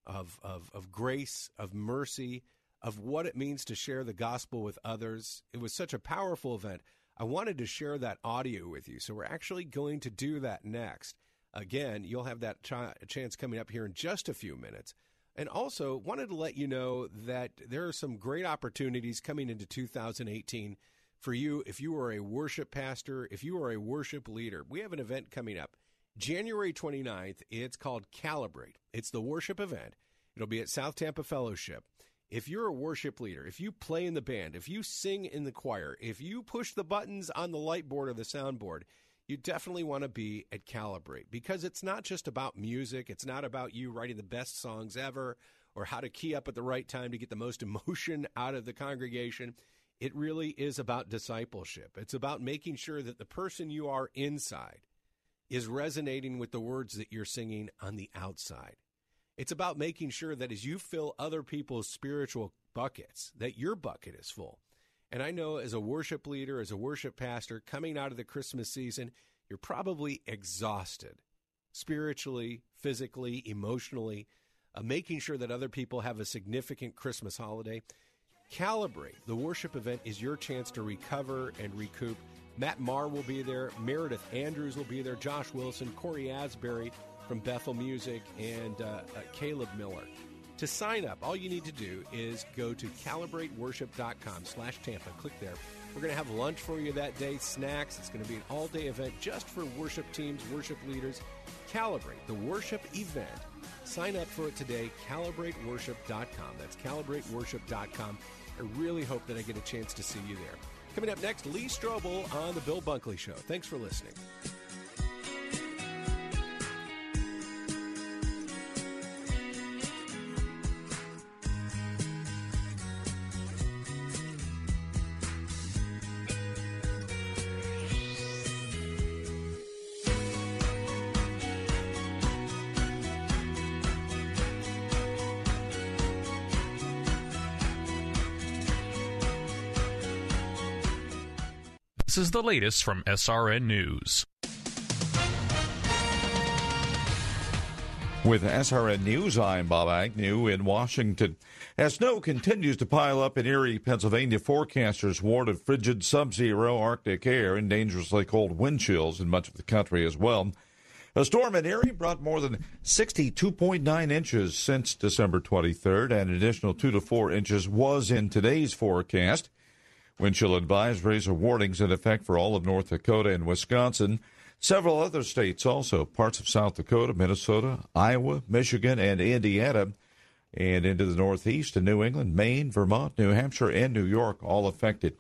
Speaker 1: of, of, of grace, of mercy, of what it means to share the gospel with others. It was such a powerful event. I wanted to share that audio with you. So we're actually going to do that next. Again, you'll have that ch- chance coming up here in just a few minutes. And also wanted to let you know that there are some great opportunities coming into 2018 for you if you are a worship pastor, if you are a worship leader. We have an event coming up January 29th. It's called Calibrate. It's the worship event. It'll be at South Tampa Fellowship. If you're a worship leader, if you play in the band, if you sing in the choir, if you push the buttons on the light board or the soundboard, you definitely want to be at Calibrate because it's not just about music. It's not about you writing the best songs ever or how to key up at the right time to get the most emotion out of the congregation. It really is about discipleship. It's about making sure that the person you are inside is resonating with the words that you're singing on the outside. It's about making sure that as you fill other people's spiritual buckets, that your bucket is full. And I know as a worship leader, as a worship pastor, coming out of the Christmas season, you're probably exhausted spiritually, physically, emotionally, uh, making sure that other people have a significant Christmas holiday. Calibrate, the worship event, is your chance to recover and recoup. Matt Maher will be there, Meredith Andrews will be there, Josh Wilson, Cory Asbury from Bethel Music, and uh, uh, Caleb Miller. To sign up, all you need to do is go to calibrateworship.com slash Tampa. Click there. We're going to have lunch for you that day, snacks. It's going to be an all-day event just for worship teams, worship leaders. Calibrate, the worship event. Sign up for it today, calibrateworship.com. That's calibrateworship.com. I really hope that I get a chance to see you there. Coming up next, Lee Strobel on The Bill Bunkley Show. Thanks for listening.
Speaker 43: The latest from SRN News.
Speaker 6: With SRN News, I'm Bob Agnew in Washington. As snow continues to pile up in Erie, Pennsylvania, forecasters warn of frigid sub-zero Arctic air and dangerously cold wind chills in much of the country as well. A storm in Erie brought more than 62.9 inches since December 23rd, and an additional 2 to 4 inches was in today's forecast. Wind chill advisories or warnings in effect for all of North Dakota and Wisconsin. Several other states also, parts of South Dakota, Minnesota, Iowa, Michigan, and Indiana, and into the Northeast and New England, Maine, Vermont, New Hampshire, and New York, all affected.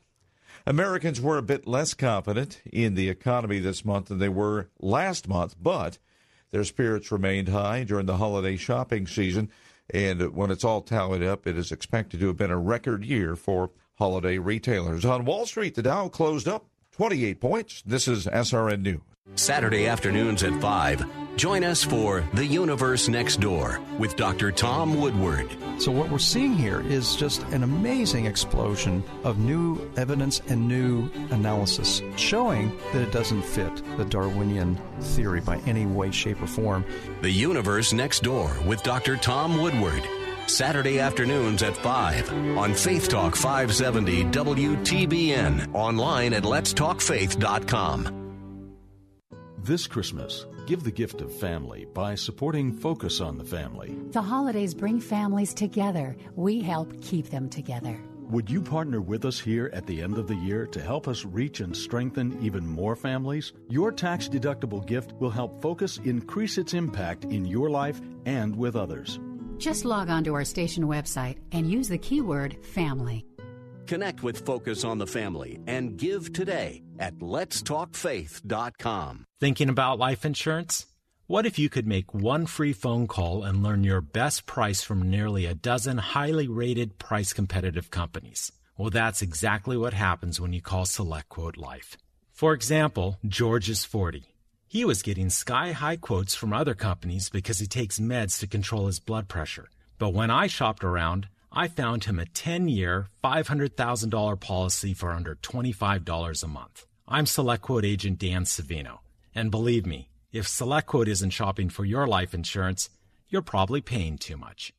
Speaker 6: Americans were a bit less confident in the economy this month than they were last month, but their spirits remained high during the holiday shopping season. And when it's all tallied up, it is expected to have been a record year for holiday retailers. On Wall Street, the Dow closed up 28 points. This is SRN News.
Speaker 4: Saturday afternoons at 5. Join us for The Universe Next Door with Dr. Tom Woodward.
Speaker 44: So, what we're seeing here is just an amazing explosion of new evidence and new analysis showing that it doesn't fit the Darwinian theory by any way, shape, or form.
Speaker 4: The Universe Next Door with Dr. Tom Woodward. Saturday afternoons at 5 on Faith Talk 570 WTBN. Online at letstalkfaith.com.
Speaker 40: This Christmas, give the gift of family by supporting Focus on the Family.
Speaker 41: The holidays bring families together. We help keep them together.
Speaker 40: Would you partner with us here at the end of the year to help us reach and strengthen even more families? Your tax deductible gift will help Focus increase its impact in your life and with others.
Speaker 41: Just log on to our station website and use the keyword family.
Speaker 4: Connect with Focus on the Family and give today at letstalkfaith.com.
Speaker 3: Thinking about life insurance? What if you could make one free phone call and learn your best price from nearly a dozen highly rated price competitive companies? Well, that's exactly what happens when you call SelectQuote Life. For example, George is 40. He was getting sky high quotes from other companies because he takes meds to control his blood pressure. But when I shopped around, I found him a 10 year, $500,000 policy for under $25 a month. I'm SelectQuote agent Dan Savino. And believe me, if SelectQuote isn't shopping for your life insurance, you're probably paying too much.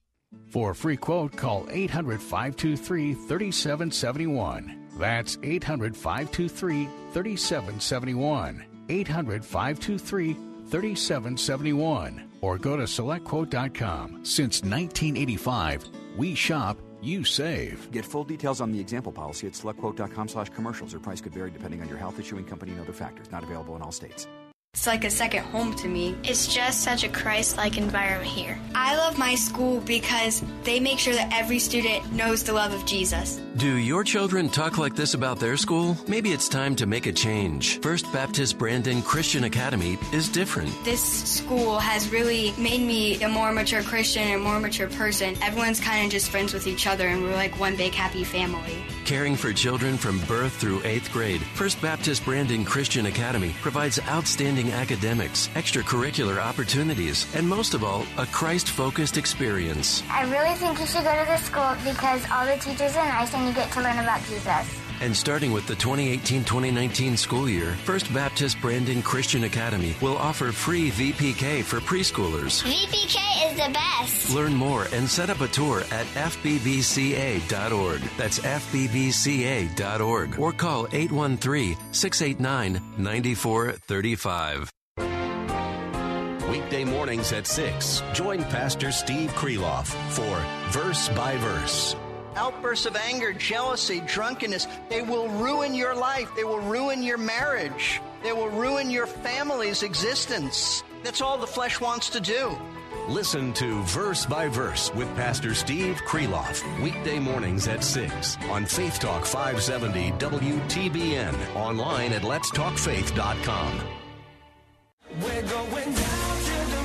Speaker 29: For a free quote, call 800 523 3771. That's 800 523 3771. 800 523 3771. Or go to selectquote.com. Since 1985, we shop, you save.
Speaker 30: Get full details on the example policy at selectquote.com slash commercials. Or price could vary depending on your health, issuing company, and other factors. Not available in all states.
Speaker 45: It's like a second home to me. It's just such a Christ like environment here. I love my school because they make sure that every student knows the love of Jesus.
Speaker 46: Do your children talk like this about their school? Maybe it's time to make a change. First Baptist Brandon Christian Academy is different.
Speaker 45: This school has really made me a more mature Christian and more mature person. Everyone's kind of just friends with each other, and we're like one big happy family.
Speaker 46: Caring for children from birth through eighth grade, First Baptist Brandon Christian Academy provides outstanding academics, extracurricular opportunities, and most of all, a Christ focused experience.
Speaker 47: I really think you should go to this school because all the teachers are nice and you get to learn about Jesus.
Speaker 46: And starting with the 2018 2019 school year, First Baptist Brandon Christian Academy will offer free VPK for preschoolers.
Speaker 47: VPK is the best.
Speaker 46: Learn more and set up a tour at FBBCA.org. That's FBBCA.org. Or call 813 689 9435.
Speaker 4: Weekday mornings at 6. Join Pastor Steve Kreloff for Verse by Verse.
Speaker 48: Outbursts of anger, jealousy, drunkenness, they will ruin your life. They will ruin your marriage. They will ruin your family's existence. That's all the flesh wants to do.
Speaker 4: Listen to Verse by Verse with Pastor Steve Kreloff. Weekday mornings at 6 on Faith Talk 570 WTBN. Online at letstalkfaith.com.
Speaker 49: We're going down to the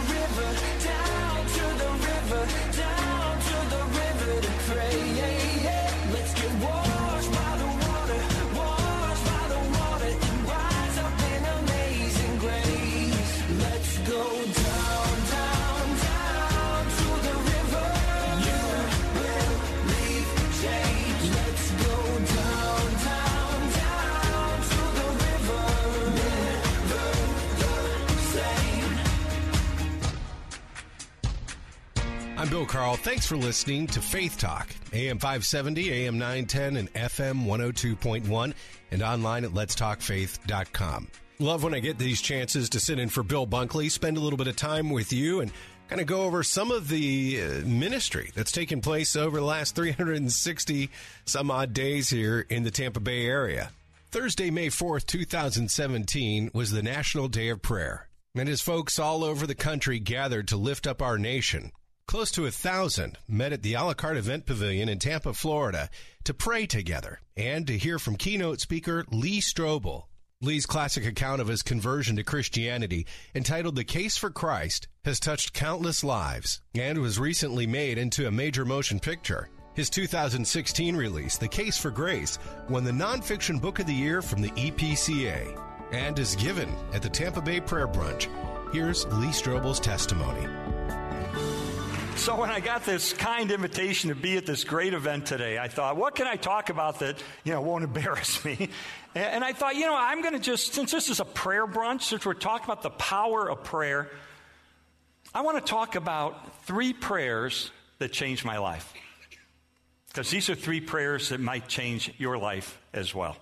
Speaker 1: Carl. Thanks for listening to Faith Talk, AM 570, AM 910, and FM 102.1, and online at letstalkfaith.com. Love when I get these chances to sit in for Bill Bunkley, spend a little bit of time with you, and kind of go over some of the uh, ministry that's taken place over the last 360 some odd days here in the Tampa Bay area. Thursday, May 4th, 2017 was the National Day of Prayer. And as folks all over the country gathered to lift up our nation, close to a thousand met at the a la carte event pavilion in Tampa, Florida to pray together and to hear from keynote speaker Lee Strobel. Lee's classic account of his conversion to Christianity, entitled The Case for Christ, has touched countless lives and was recently made into a major motion picture. His 2016 release, The Case for Grace, won the Nonfiction Book of the Year from the EPCA and is given at the Tampa Bay Prayer Brunch. Here's Lee Strobel's testimony.
Speaker 50: So, when I got this kind invitation to be at this great event today, I thought, what can I talk about that, you know, won't embarrass me? And I thought, you know, I'm going to just, since this is a prayer brunch, since we're talking about the power of prayer, I want to talk about three prayers that changed my life. Because these are three prayers that might change your life as well.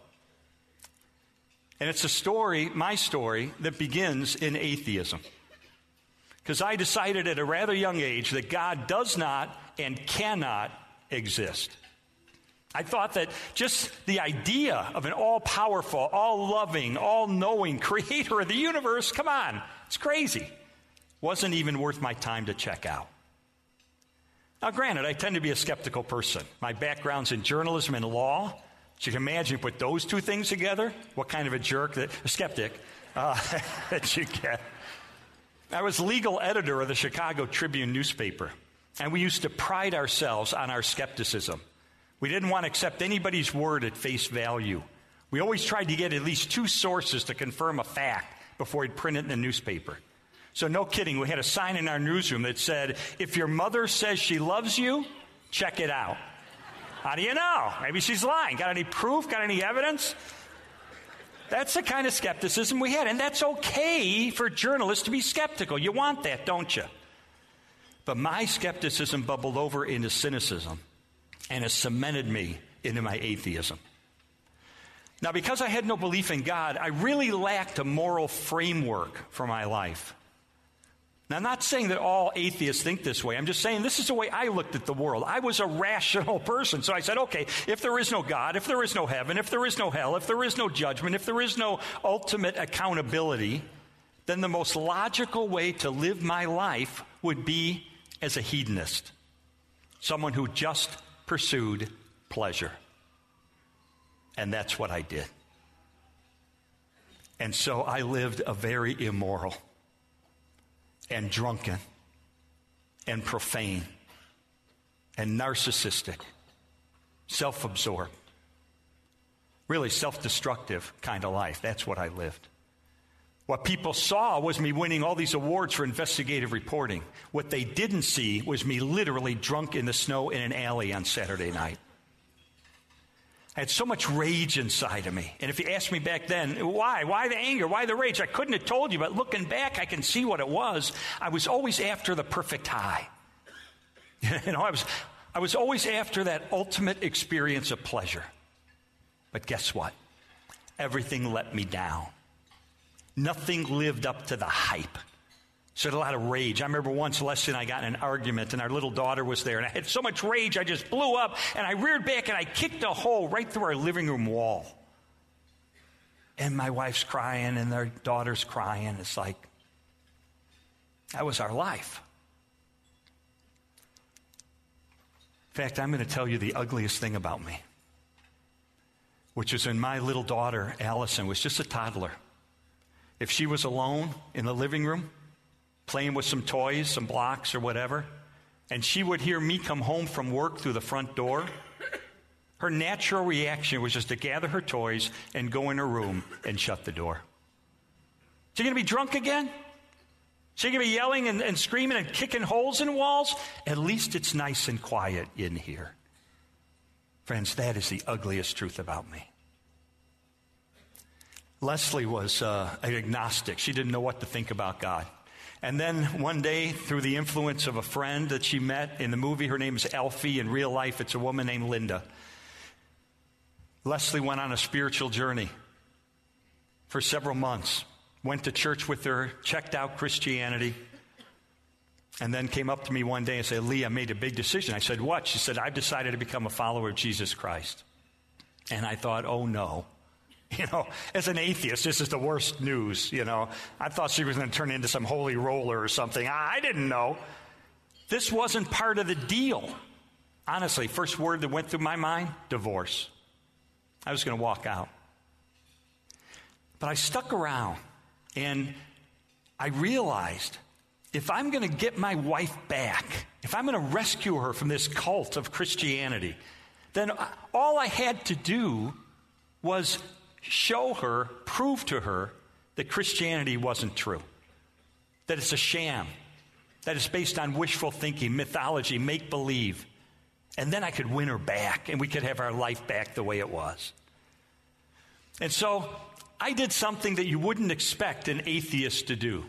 Speaker 50: And it's a story, my story, that begins in atheism. Because I decided at a rather young age that God does not and cannot exist. I thought that just the idea of an all powerful, all loving, all knowing creator of the universe, come on, it's crazy. Wasn't even worth my time to check out. Now, granted, I tend to be a skeptical person. My background's in journalism and law. So you can imagine, put those two things together, what kind of a jerk, that, a skeptic, uh, that you get. I was legal editor of the Chicago Tribune newspaper, and we used to pride ourselves on our skepticism. We didn't want to accept anybody's word at face value. We always tried to get at least two sources to confirm a fact before we'd print it in the newspaper. So, no kidding, we had a sign in our newsroom that said, If your mother says she loves you, check it out. How do you know? Maybe she's lying. Got any proof? Got any evidence? That's the kind of skepticism we had. And that's okay for journalists to be skeptical. You want that, don't you? But my skepticism bubbled over into cynicism and it cemented me into my atheism. Now, because I had no belief in God, I really lacked a moral framework for my life. Now, I'm not saying that all atheists think this way. I'm just saying this is the way I looked at the world. I was a rational person. So I said, okay, if there is no God, if there is no heaven, if there is no hell, if there is no judgment, if there is no ultimate accountability, then the most logical way to live my life would be as a hedonist, someone who just pursued pleasure. And that's what I did. And so I lived a very immoral and drunken and profane and narcissistic, self absorbed, really self destructive kind of life. That's what I lived. What people saw was me winning all these awards for investigative reporting. What they didn't see was me literally drunk in the snow in an alley on Saturday night. I had so much rage inside of me. And if you asked me back then, why? Why the anger? Why the rage? I couldn't have told you, but looking back, I can see what it was. I was always after the perfect high. you know, I was, I was always after that ultimate experience of pleasure. But guess what? Everything let me down. Nothing lived up to the hype. So I had a lot of rage. I remember once Leslie and I got in an argument, and our little daughter was there, and I had so much rage, I just blew up, and I reared back, and I kicked a hole right through our living room wall. And my wife's crying, and their daughter's crying. It's like, that was our life. In fact, I'm going to tell you the ugliest thing about me, which is when my little daughter, Allison, was just a toddler. If she was alone in the living room, playing with some toys, some blocks, or whatever, and she would hear me come home from work through the front door, her natural reaction was just to gather her toys and go in her room and shut the door. She going to be drunk again? She going to be yelling and, and screaming and kicking holes in walls? At least it's nice and quiet in here. Friends, that is the ugliest truth about me. Leslie was uh, an agnostic. She didn't know what to think about God. And then one day, through the influence of a friend that she met in the movie, her name is Alfie. In real life, it's a woman named Linda. Leslie went on a spiritual journey for several months, went to church with her, checked out Christianity, and then came up to me one day and said, Lee, I made a big decision. I said, What? She said, I've decided to become a follower of Jesus Christ. And I thought, Oh no. You know, as an atheist, this is the worst news, you know. I thought she was going to turn into some holy roller or something. I didn't know. This wasn't part of the deal. Honestly, first word that went through my mind divorce. I was going to walk out. But I stuck around and I realized if I'm going to get my wife back, if I'm going to rescue her from this cult of Christianity, then uh, all I had to do was show her, prove to her that Christianity wasn't true, that it's a sham, that it's based on wishful thinking, mythology, make believe. And then I could win her back and we could have our life back the way it was. And so I did something that you wouldn't expect an atheist to do.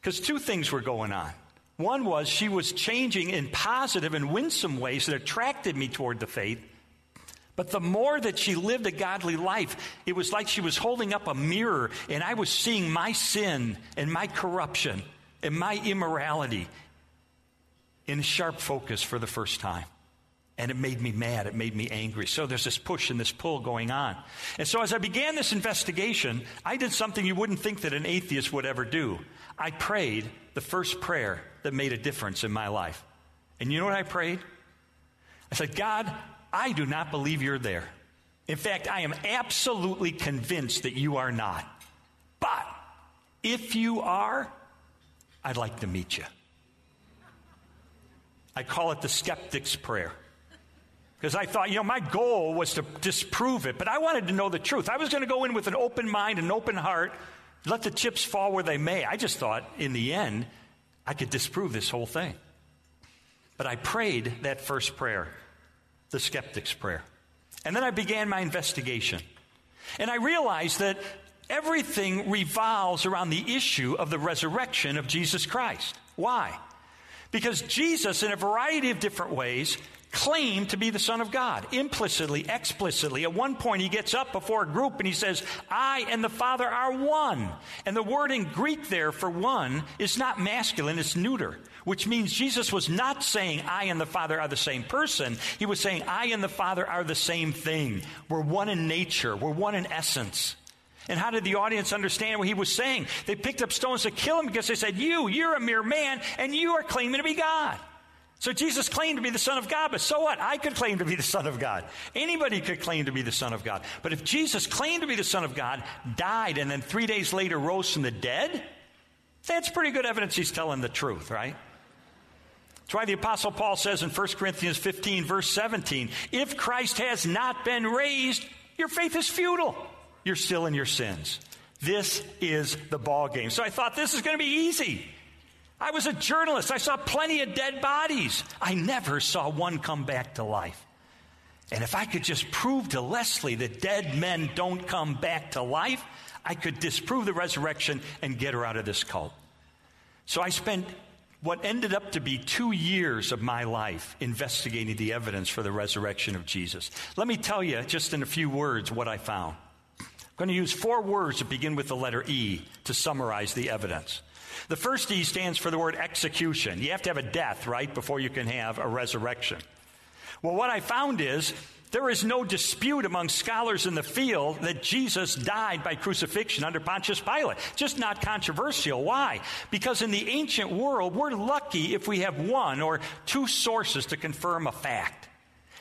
Speaker 50: Because two things were going on. One was she was changing in positive and winsome ways that attracted me toward the faith. But the more that she lived a godly life, it was like she was holding up a mirror and I was seeing my sin and my corruption and my immorality in sharp focus for the first time. And it made me mad. It made me angry. So there's this push and this pull going on. And so as I began this investigation, I did something you wouldn't think that an atheist would ever do. I prayed the first prayer that made a difference in my life. And you know what I prayed? I said, God, I do not believe you're there. In fact, I am absolutely convinced that you are not. But if you are, I'd like to meet you. I call it the skeptic's prayer. Because I thought, you know, my goal was to disprove it, but I wanted to know the truth. I was going to go in with an open mind, an open heart, let the chips fall where they may. I just thought, in the end, I could disprove this whole thing. But I prayed that first prayer, the skeptic's prayer. And then I began my investigation. And I realized that everything revolves around the issue of the resurrection of Jesus Christ. Why? Because Jesus, in a variety of different ways, claimed to be the Son of God, implicitly, explicitly. At one point, he gets up before a group and he says, I and the Father are one. And the word in Greek there for one is not masculine, it's neuter, which means Jesus was not saying, I and the Father are the same person. He was saying, I and the Father are the same thing. We're one in nature, we're one in essence. And how did the audience understand what he was saying? They picked up stones to kill him because they said, You, you're a mere man, and you are claiming to be God. So Jesus claimed to be the Son of God, but so what? I could claim to be the Son of God. Anybody could claim to be the Son of God. But if Jesus claimed to be the Son of God, died, and then three days later rose from the dead, that's pretty good evidence he's telling the truth, right? That's why the Apostle Paul says in 1 Corinthians 15, verse 17, if Christ has not been raised, your faith is futile. You're still in your sins. This is the ball game. So I thought this is going to be easy. I was a journalist. I saw plenty of dead bodies. I never saw one come back to life. And if I could just prove to Leslie that dead men don't come back to life, I could disprove the resurrection and get her out of this cult. So I spent what ended up to be two years of my life investigating the evidence for the resurrection of Jesus. Let me tell you, just in a few words, what I found. I'm going to use four words that begin with the letter E to summarize the evidence. The first E stands for the word execution. You have to have a death, right, before you can have a resurrection. Well, what I found is there is no dispute among scholars in the field that Jesus died by crucifixion under Pontius Pilate. Just not controversial. Why? Because in the ancient world, we're lucky if we have one or two sources to confirm a fact.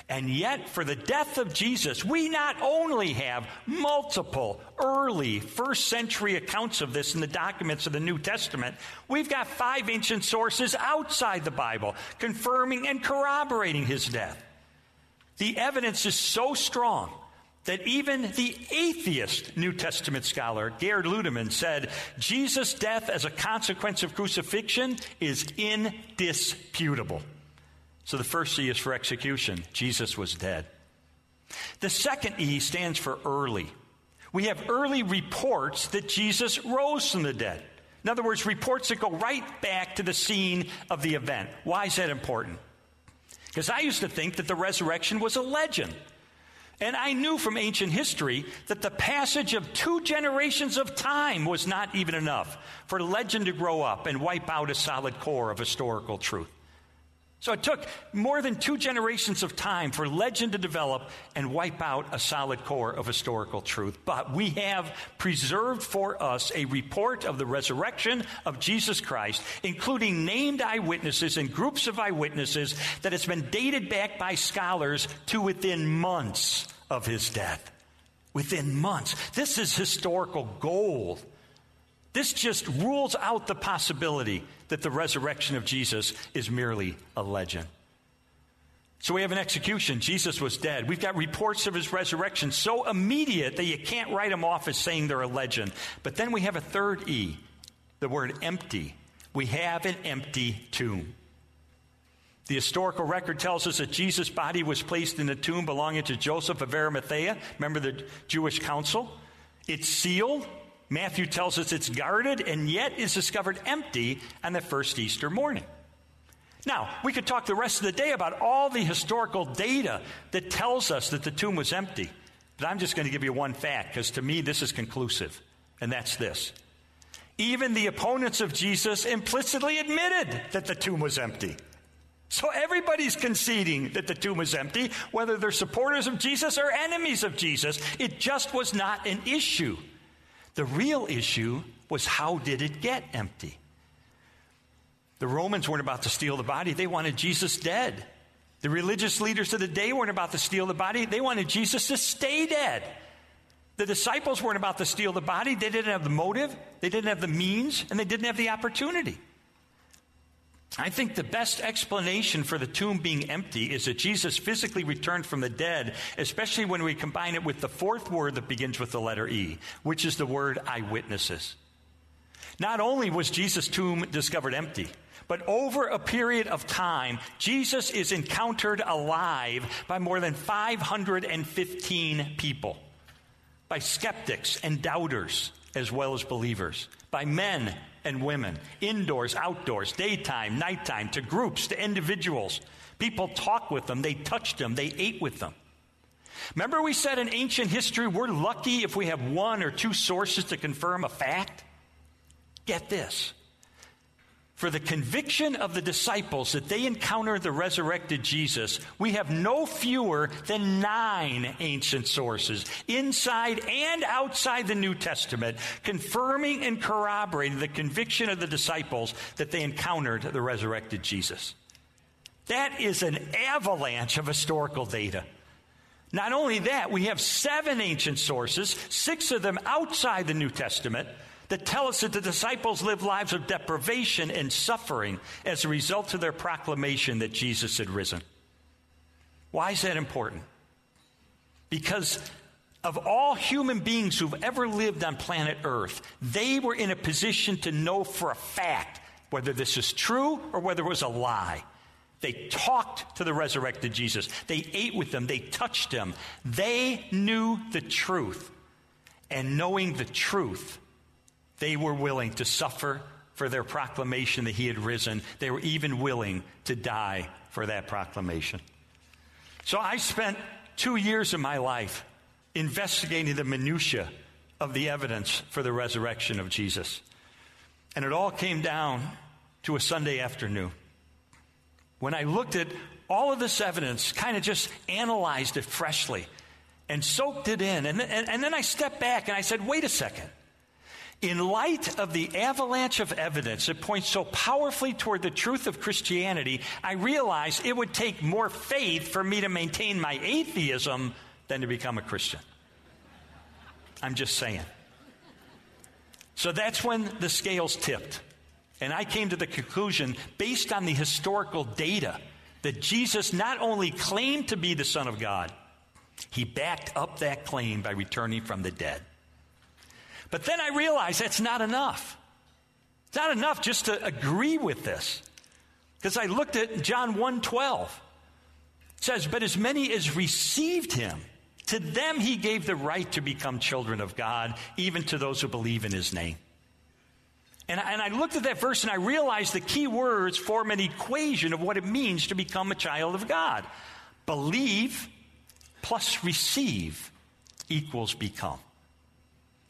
Speaker 50: And yet, for the death of Jesus, we not only have multiple early first century accounts of this in the documents of the New Testament, we've got five ancient sources outside the Bible confirming and corroborating his death. The evidence is so strong that even the atheist New Testament scholar, Gerd Ludemann, said Jesus' death as a consequence of crucifixion is indisputable. So the first E is for execution. Jesus was dead. The second E stands for early. We have early reports that Jesus rose from the dead. In other words, reports that go right back to the scene of the event. Why is that important? Because I used to think that the resurrection was a legend. And I knew from ancient history that the passage of two generations of time was not even enough for a legend to grow up and wipe out a solid core of historical truth. So it took more than two generations of time for legend to develop and wipe out a solid core of historical truth. But we have preserved for us a report of the resurrection of Jesus Christ, including named eyewitnesses and groups of eyewitnesses that has been dated back by scholars to within months of his death. Within months. This is historical gold. This just rules out the possibility that the resurrection of Jesus is merely a legend. So we have an execution. Jesus was dead. We've got reports of his resurrection so immediate that you can't write them off as saying they're a legend. But then we have a third E, the word empty. We have an empty tomb. The historical record tells us that Jesus' body was placed in a tomb belonging to Joseph of Arimathea. Remember the Jewish council? It's sealed. Matthew tells us it's guarded and yet is discovered empty on the first Easter morning. Now, we could talk the rest of the day about all the historical data that tells us that the tomb was empty. But I'm just going to give you one fact because to me this is conclusive, and that's this. Even the opponents of Jesus implicitly admitted that the tomb was empty. So everybody's conceding that the tomb is empty, whether they're supporters of Jesus or enemies of Jesus. It just was not an issue. The real issue was how did it get empty? The Romans weren't about to steal the body, they wanted Jesus dead. The religious leaders of the day weren't about to steal the body, they wanted Jesus to stay dead. The disciples weren't about to steal the body, they didn't have the motive, they didn't have the means, and they didn't have the opportunity. I think the best explanation for the tomb being empty is that Jesus physically returned from the dead, especially when we combine it with the fourth word that begins with the letter E, which is the word eyewitnesses. Not only was Jesus' tomb discovered empty, but over a period of time, Jesus is encountered alive by more than 515 people, by skeptics and doubters, as well as believers, by men and women, indoors, outdoors, daytime, nighttime, to groups, to individuals. People talk with them, they touched them, they ate with them. Remember, we said in ancient history, we're lucky if we have one or two sources to confirm a fact? Get this. For the conviction of the disciples that they encountered the resurrected Jesus, we have no fewer than nine ancient sources, inside and outside the New Testament, confirming and corroborating the conviction of the disciples that they encountered the resurrected Jesus. That is an avalanche of historical data. Not only that, we have seven ancient sources, six of them outside the New Testament that tell us that the disciples lived lives of deprivation and suffering as a result of their proclamation that Jesus had risen. Why is that important? Because of all human beings who've ever lived on planet Earth, they were in a position to know for a fact whether this is true or whether it was a lie. They talked to the resurrected Jesus. They ate with them. They touched him. They knew the truth. And knowing the truth, they were willing to suffer for their proclamation that he had risen. They were even willing to die for that proclamation. So I spent two years of my life investigating the minutiae of the evidence for the resurrection of Jesus. And it all came down to a Sunday afternoon when I looked at all of this evidence, kind of just analyzed it freshly and soaked it in. And, and, and then I stepped back and I said, wait a second. In light of the avalanche of evidence that points so powerfully toward the truth of Christianity, I realized it would take more faith for me to maintain my atheism than to become a Christian. I'm just saying. So that's when the scales tipped. And I came to the conclusion, based on the historical data, that Jesus not only claimed to be the Son of God, he backed up that claim by returning from the dead. But then I realized that's not enough. It's not enough just to agree with this. Because I looked at John 1:12. It says, "But as many as received him, to them he gave the right to become children of God, even to those who believe in his name." And and I looked at that verse and I realized the key words form an equation of what it means to become a child of God. Believe plus receive equals become.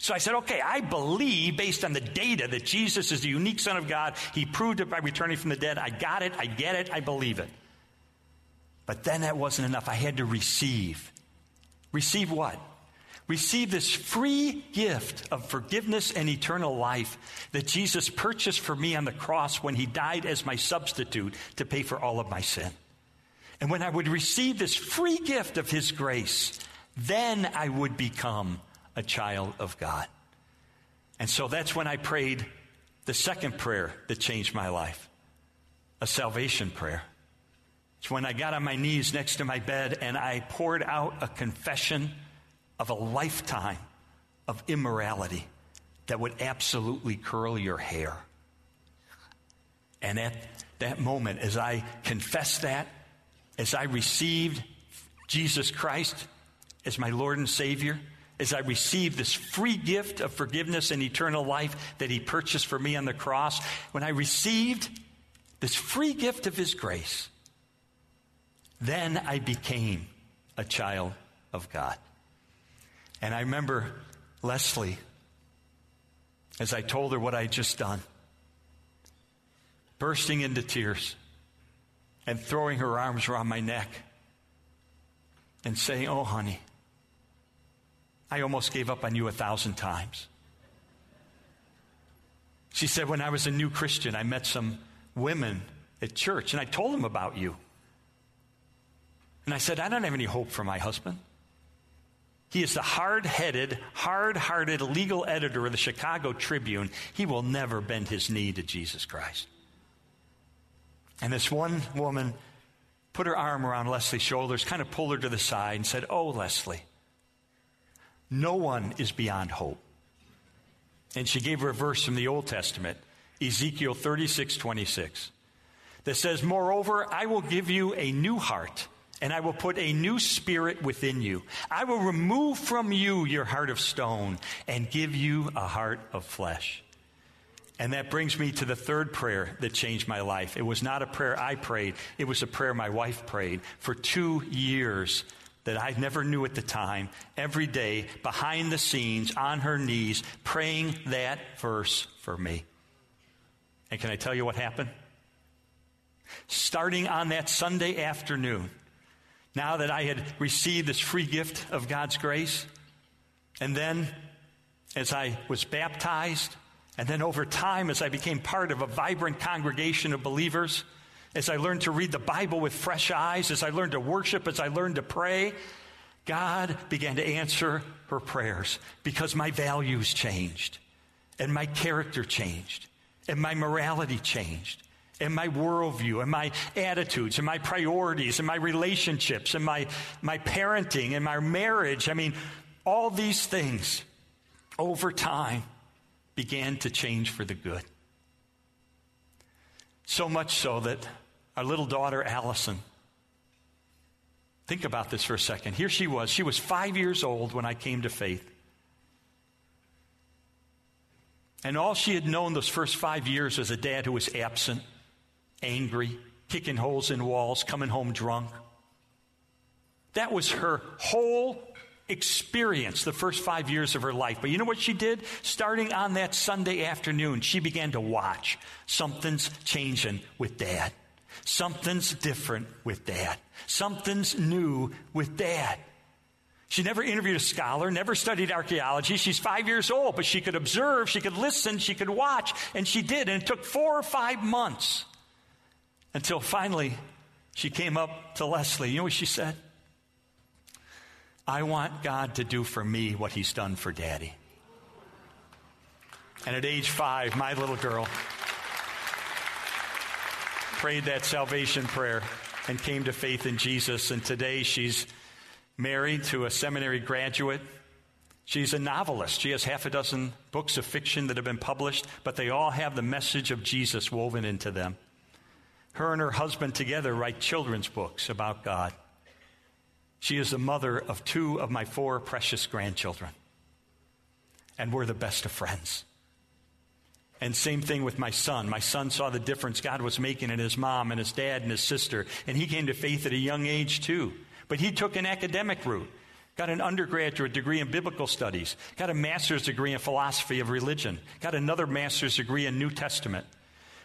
Speaker 50: So I said, okay, I believe based on the data that Jesus is the unique Son of God. He proved it by returning from the dead. I got it. I get it. I believe it. But then that wasn't enough. I had to receive. Receive what? Receive this free gift of forgiveness and eternal life that Jesus purchased for me on the cross when he died as my substitute to pay for all of my sin. And when I would receive this free gift of his grace, then I would become a child of God. And so that's when I prayed the second prayer that changed my life a salvation prayer. It's when I got on my knees next to my bed and I poured out a confession of a lifetime of immorality that would absolutely curl your hair. And at that moment, as I confessed that, as I received Jesus Christ as my Lord and Savior, as I received this free gift of forgiveness and eternal life that He purchased for me on the cross, when I received this free gift of His grace, then I became a child of God. And I remember Leslie, as I told her what I had just done, bursting into tears and throwing her arms around my neck and saying, Oh, honey, I almost gave up on you a thousand times. She said, When I was a new Christian, I met some women at church and I told them about you. And I said, I don't have any hope for my husband. He is the hard headed, hard hearted legal editor of the Chicago Tribune. He will never bend his knee to Jesus Christ. And this one woman put her arm around Leslie's shoulders, kind of pulled her to the side, and said, Oh, Leslie, no one is beyond hope. And she gave her a verse from the Old Testament, Ezekiel 36 26, that says, Moreover, I will give you a new heart, and I will put a new spirit within you. I will remove from you your heart of stone and give you a heart of flesh. And that brings me to the third prayer that changed my life. It was not a prayer I prayed, it was a prayer my wife prayed for two years that I never knew at the time, every day, behind the scenes, on her knees, praying that verse for me. And can I tell you what happened? Starting on that Sunday afternoon, now that I had received this free gift of God's grace, and then as I was baptized, and then over time, as I became part of a vibrant congregation of believers, as I learned to read the Bible with fresh eyes, as I learned to worship, as I learned to pray, God began to answer her prayers because my values changed, and my character changed, and my morality changed, and my worldview, and my attitudes, and my priorities, and my relationships, and my, my parenting, and my marriage. I mean, all these things over time began to change for the good. So much so that our little daughter, Allison, think about this for a second. Here she was. She was five years old when I came to faith. And all she had known those first five years was a dad who was absent, angry, kicking holes in walls, coming home drunk. That was her whole experience the first five years of her life. But you know what she did? Starting on that Sunday afternoon, she began to watch. Something's changing with dad. Something's different with dad. Something's new with dad. She never interviewed a scholar, never studied archaeology. She's five years old, but she could observe, she could listen, she could watch, and she did. And it took four or five months until finally she came up to Leslie. You know what she said? I want God to do for me what He's done for Daddy. And at age five, my little girl prayed that salvation prayer and came to faith in Jesus. And today she's married to a seminary graduate. She's a novelist. She has half a dozen books of fiction that have been published, but they all have the message of Jesus woven into them. Her and her husband together write children's books about God. She is the mother of two of my four precious grandchildren. And we're the best of friends. And same thing with my son. My son saw the difference God was making in his mom and his dad and his sister, and he came to faith at a young age too. But he took an academic route, got an undergraduate degree in biblical studies, got a master's degree in philosophy of religion, got another master's degree in New Testament.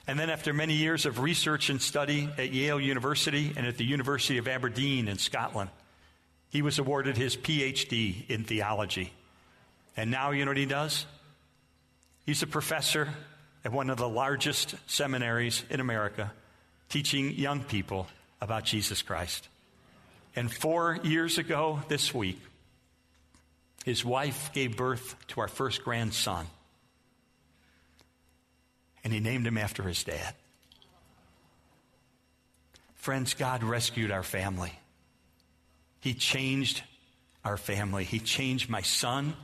Speaker 50: And then, after many years of research and study at Yale University and at the University of Aberdeen in Scotland, he was awarded his PhD in theology. And now, you know what he does? He's a professor at one of the largest seminaries in America, teaching young people about Jesus Christ. And four years ago this week, his wife gave birth to our first grandson. And he named him after his dad. Friends, God rescued our family. He changed our family. He changed my son.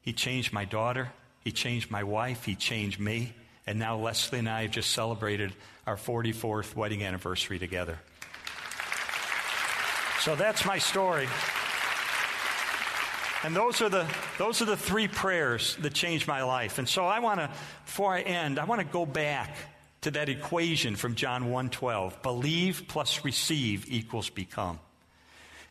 Speaker 50: He changed my daughter. He changed my wife. He changed me. And now Leslie and I have just celebrated our 44th wedding anniversary together. So that's my story. And those are the those are the three prayers that changed my life. And so I want to before I end, I want to go back to that equation from John 1:12. Believe plus receive equals become.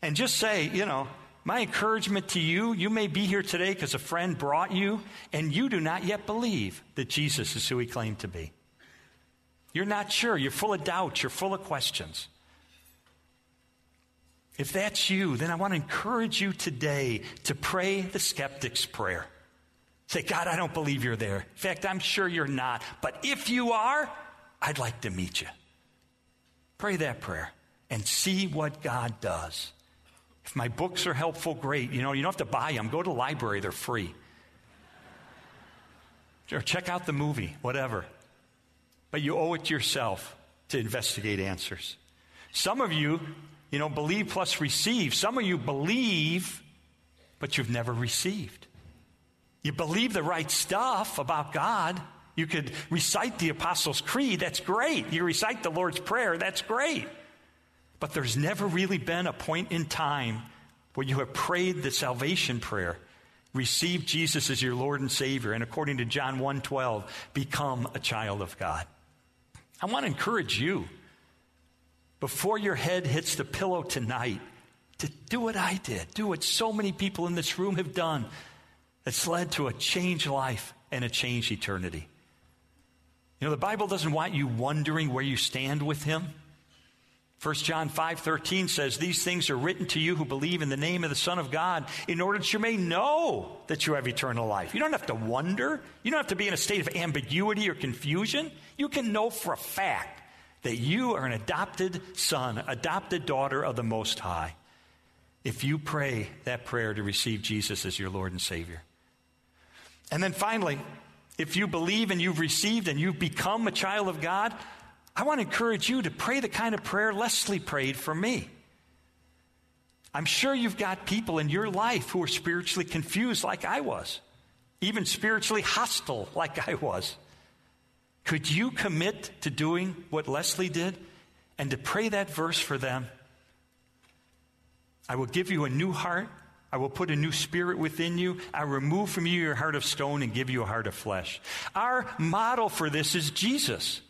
Speaker 50: And just say, you know, my encouragement to you, you may be here today because a friend brought you and you do not yet believe that Jesus is who he claimed to be. You're not sure, you're full of doubts, you're full of questions. If that's you, then I want to encourage you today to pray the skeptic's prayer. Say, God, I don't believe you're there. In fact, I'm sure you're not. But if you are, I'd like to meet you. Pray that prayer and see what God does. If my books are helpful, great. You know, you don't have to buy them. Go to the library, they're free. Or check out the movie, whatever. But you owe it to yourself to investigate answers. Some of you you know, believe plus receive. Some of you believe, but you've never received. You believe the right stuff about God. You could recite the Apostles' Creed, that's great. You recite the Lord's Prayer, that's great. But there's never really been a point in time where you have prayed the salvation prayer, receive Jesus as your Lord and Savior, and according to John 1:12, become a child of God. I want to encourage you before your head hits the pillow tonight to do what I did, do what so many people in this room have done. It's led to a changed life and a changed eternity. You know, the Bible doesn't want you wondering where you stand with Him. 1 John 5:13 says these things are written to you who believe in the name of the Son of God in order that you may know that you have eternal life. You don't have to wonder. You don't have to be in a state of ambiguity or confusion. You can know for a fact that you are an adopted son, adopted daughter of the Most High, if you pray that prayer to receive Jesus as your Lord and Savior. And then finally, if you believe and you've received and you've become a child of God, I want to encourage you to pray the kind of prayer Leslie prayed for me. I'm sure you've got people in your life who are spiritually confused like I was, even spiritually hostile like I was. Could you commit to doing what Leslie did and to pray that verse for them? I will give you a new heart. I will put a new spirit within you. I remove from you your heart of stone and give you a heart of flesh. Our model for this is Jesus.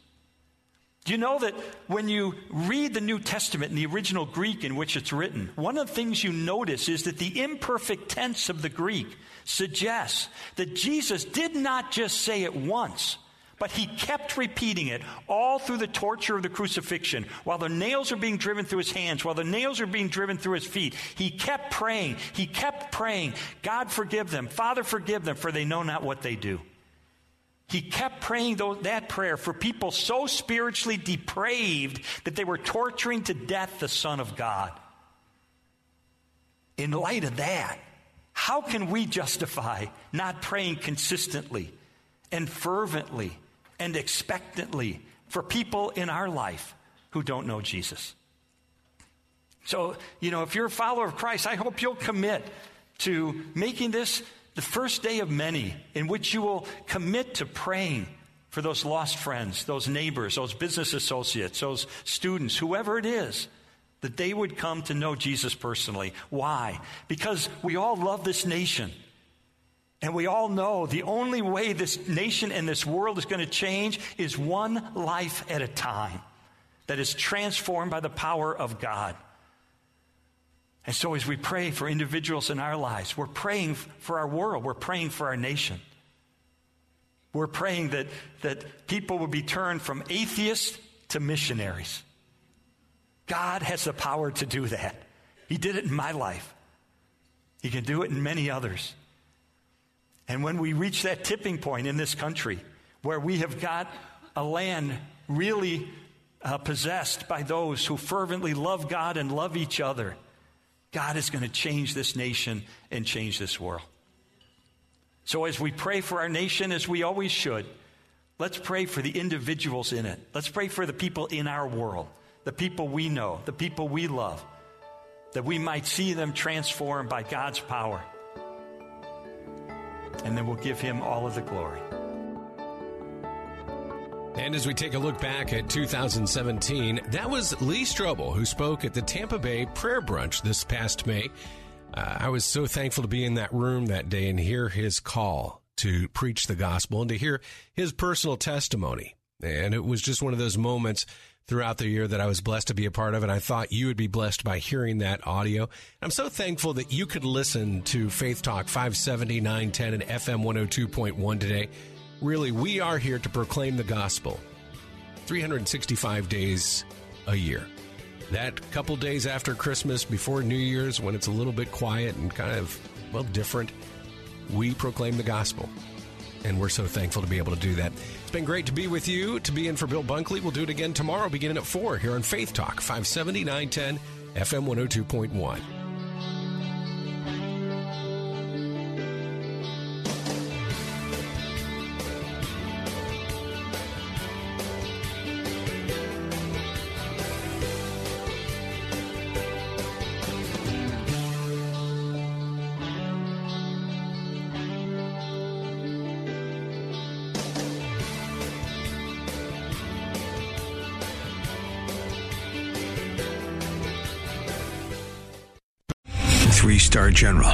Speaker 50: Do you know that when you read the New Testament in the original Greek in which it's written, one of the things you notice is that the imperfect tense of the Greek suggests that Jesus did not just say it once, but he kept repeating it all through the torture of the crucifixion. While the nails are being driven through his hands, while the nails are being driven through his feet, he kept praying. He kept praying, God forgive them. Father forgive them, for they know not what they do. He kept praying that prayer for people so spiritually depraved that they were torturing to death the Son of God. In light of that, how can we justify not praying consistently and fervently and expectantly for people in our life who don't know Jesus. So, you know, if you're a follower of Christ, I hope you'll commit to making this the first day of many in which you will commit to praying for those lost friends, those neighbors, those business associates, those students, whoever it is, that they would come to know Jesus personally. Why? Because we all love this nation. And we all know the only way this nation and this world is going to change is one life at a time that is transformed by the power of God. And so, as we pray for individuals in our lives, we're praying for our world, we're praying for our nation. We're praying that, that people will be turned from atheists to missionaries. God has the power to do that. He did it in my life, He can do it in many others. And when we reach that tipping point in this country where we have got a land really uh, possessed by those who fervently love God and love each other, God is going to change this nation and change this world. So, as we pray for our nation, as we always should, let's pray for the individuals in it. Let's pray for the people in our world, the people we know, the people we love, that we might see them transformed by God's power and then we'll give him all of the glory.
Speaker 1: And as we take a look back at 2017, that was Lee Strobel who spoke at the Tampa Bay Prayer Brunch this past May. Uh, I was so thankful to be in that room that day and hear his call to preach the gospel and to hear his personal testimony. And it was just one of those moments throughout the year that I was blessed to be a part of, and I thought you would be blessed by hearing that audio. I'm so thankful that you could listen to Faith Talk 570, 910, and FM 102.1 today. Really, we are here to proclaim the gospel 365 days a year. That couple days after Christmas, before New Year's, when it's a little bit quiet and kind of, well, different, we proclaim the gospel. And we're so thankful to be able to do that. It's been great to be with you, to be in for Bill Bunkley. We'll do it again tomorrow, beginning at 4 here on Faith Talk, 570, 910, FM 102.1.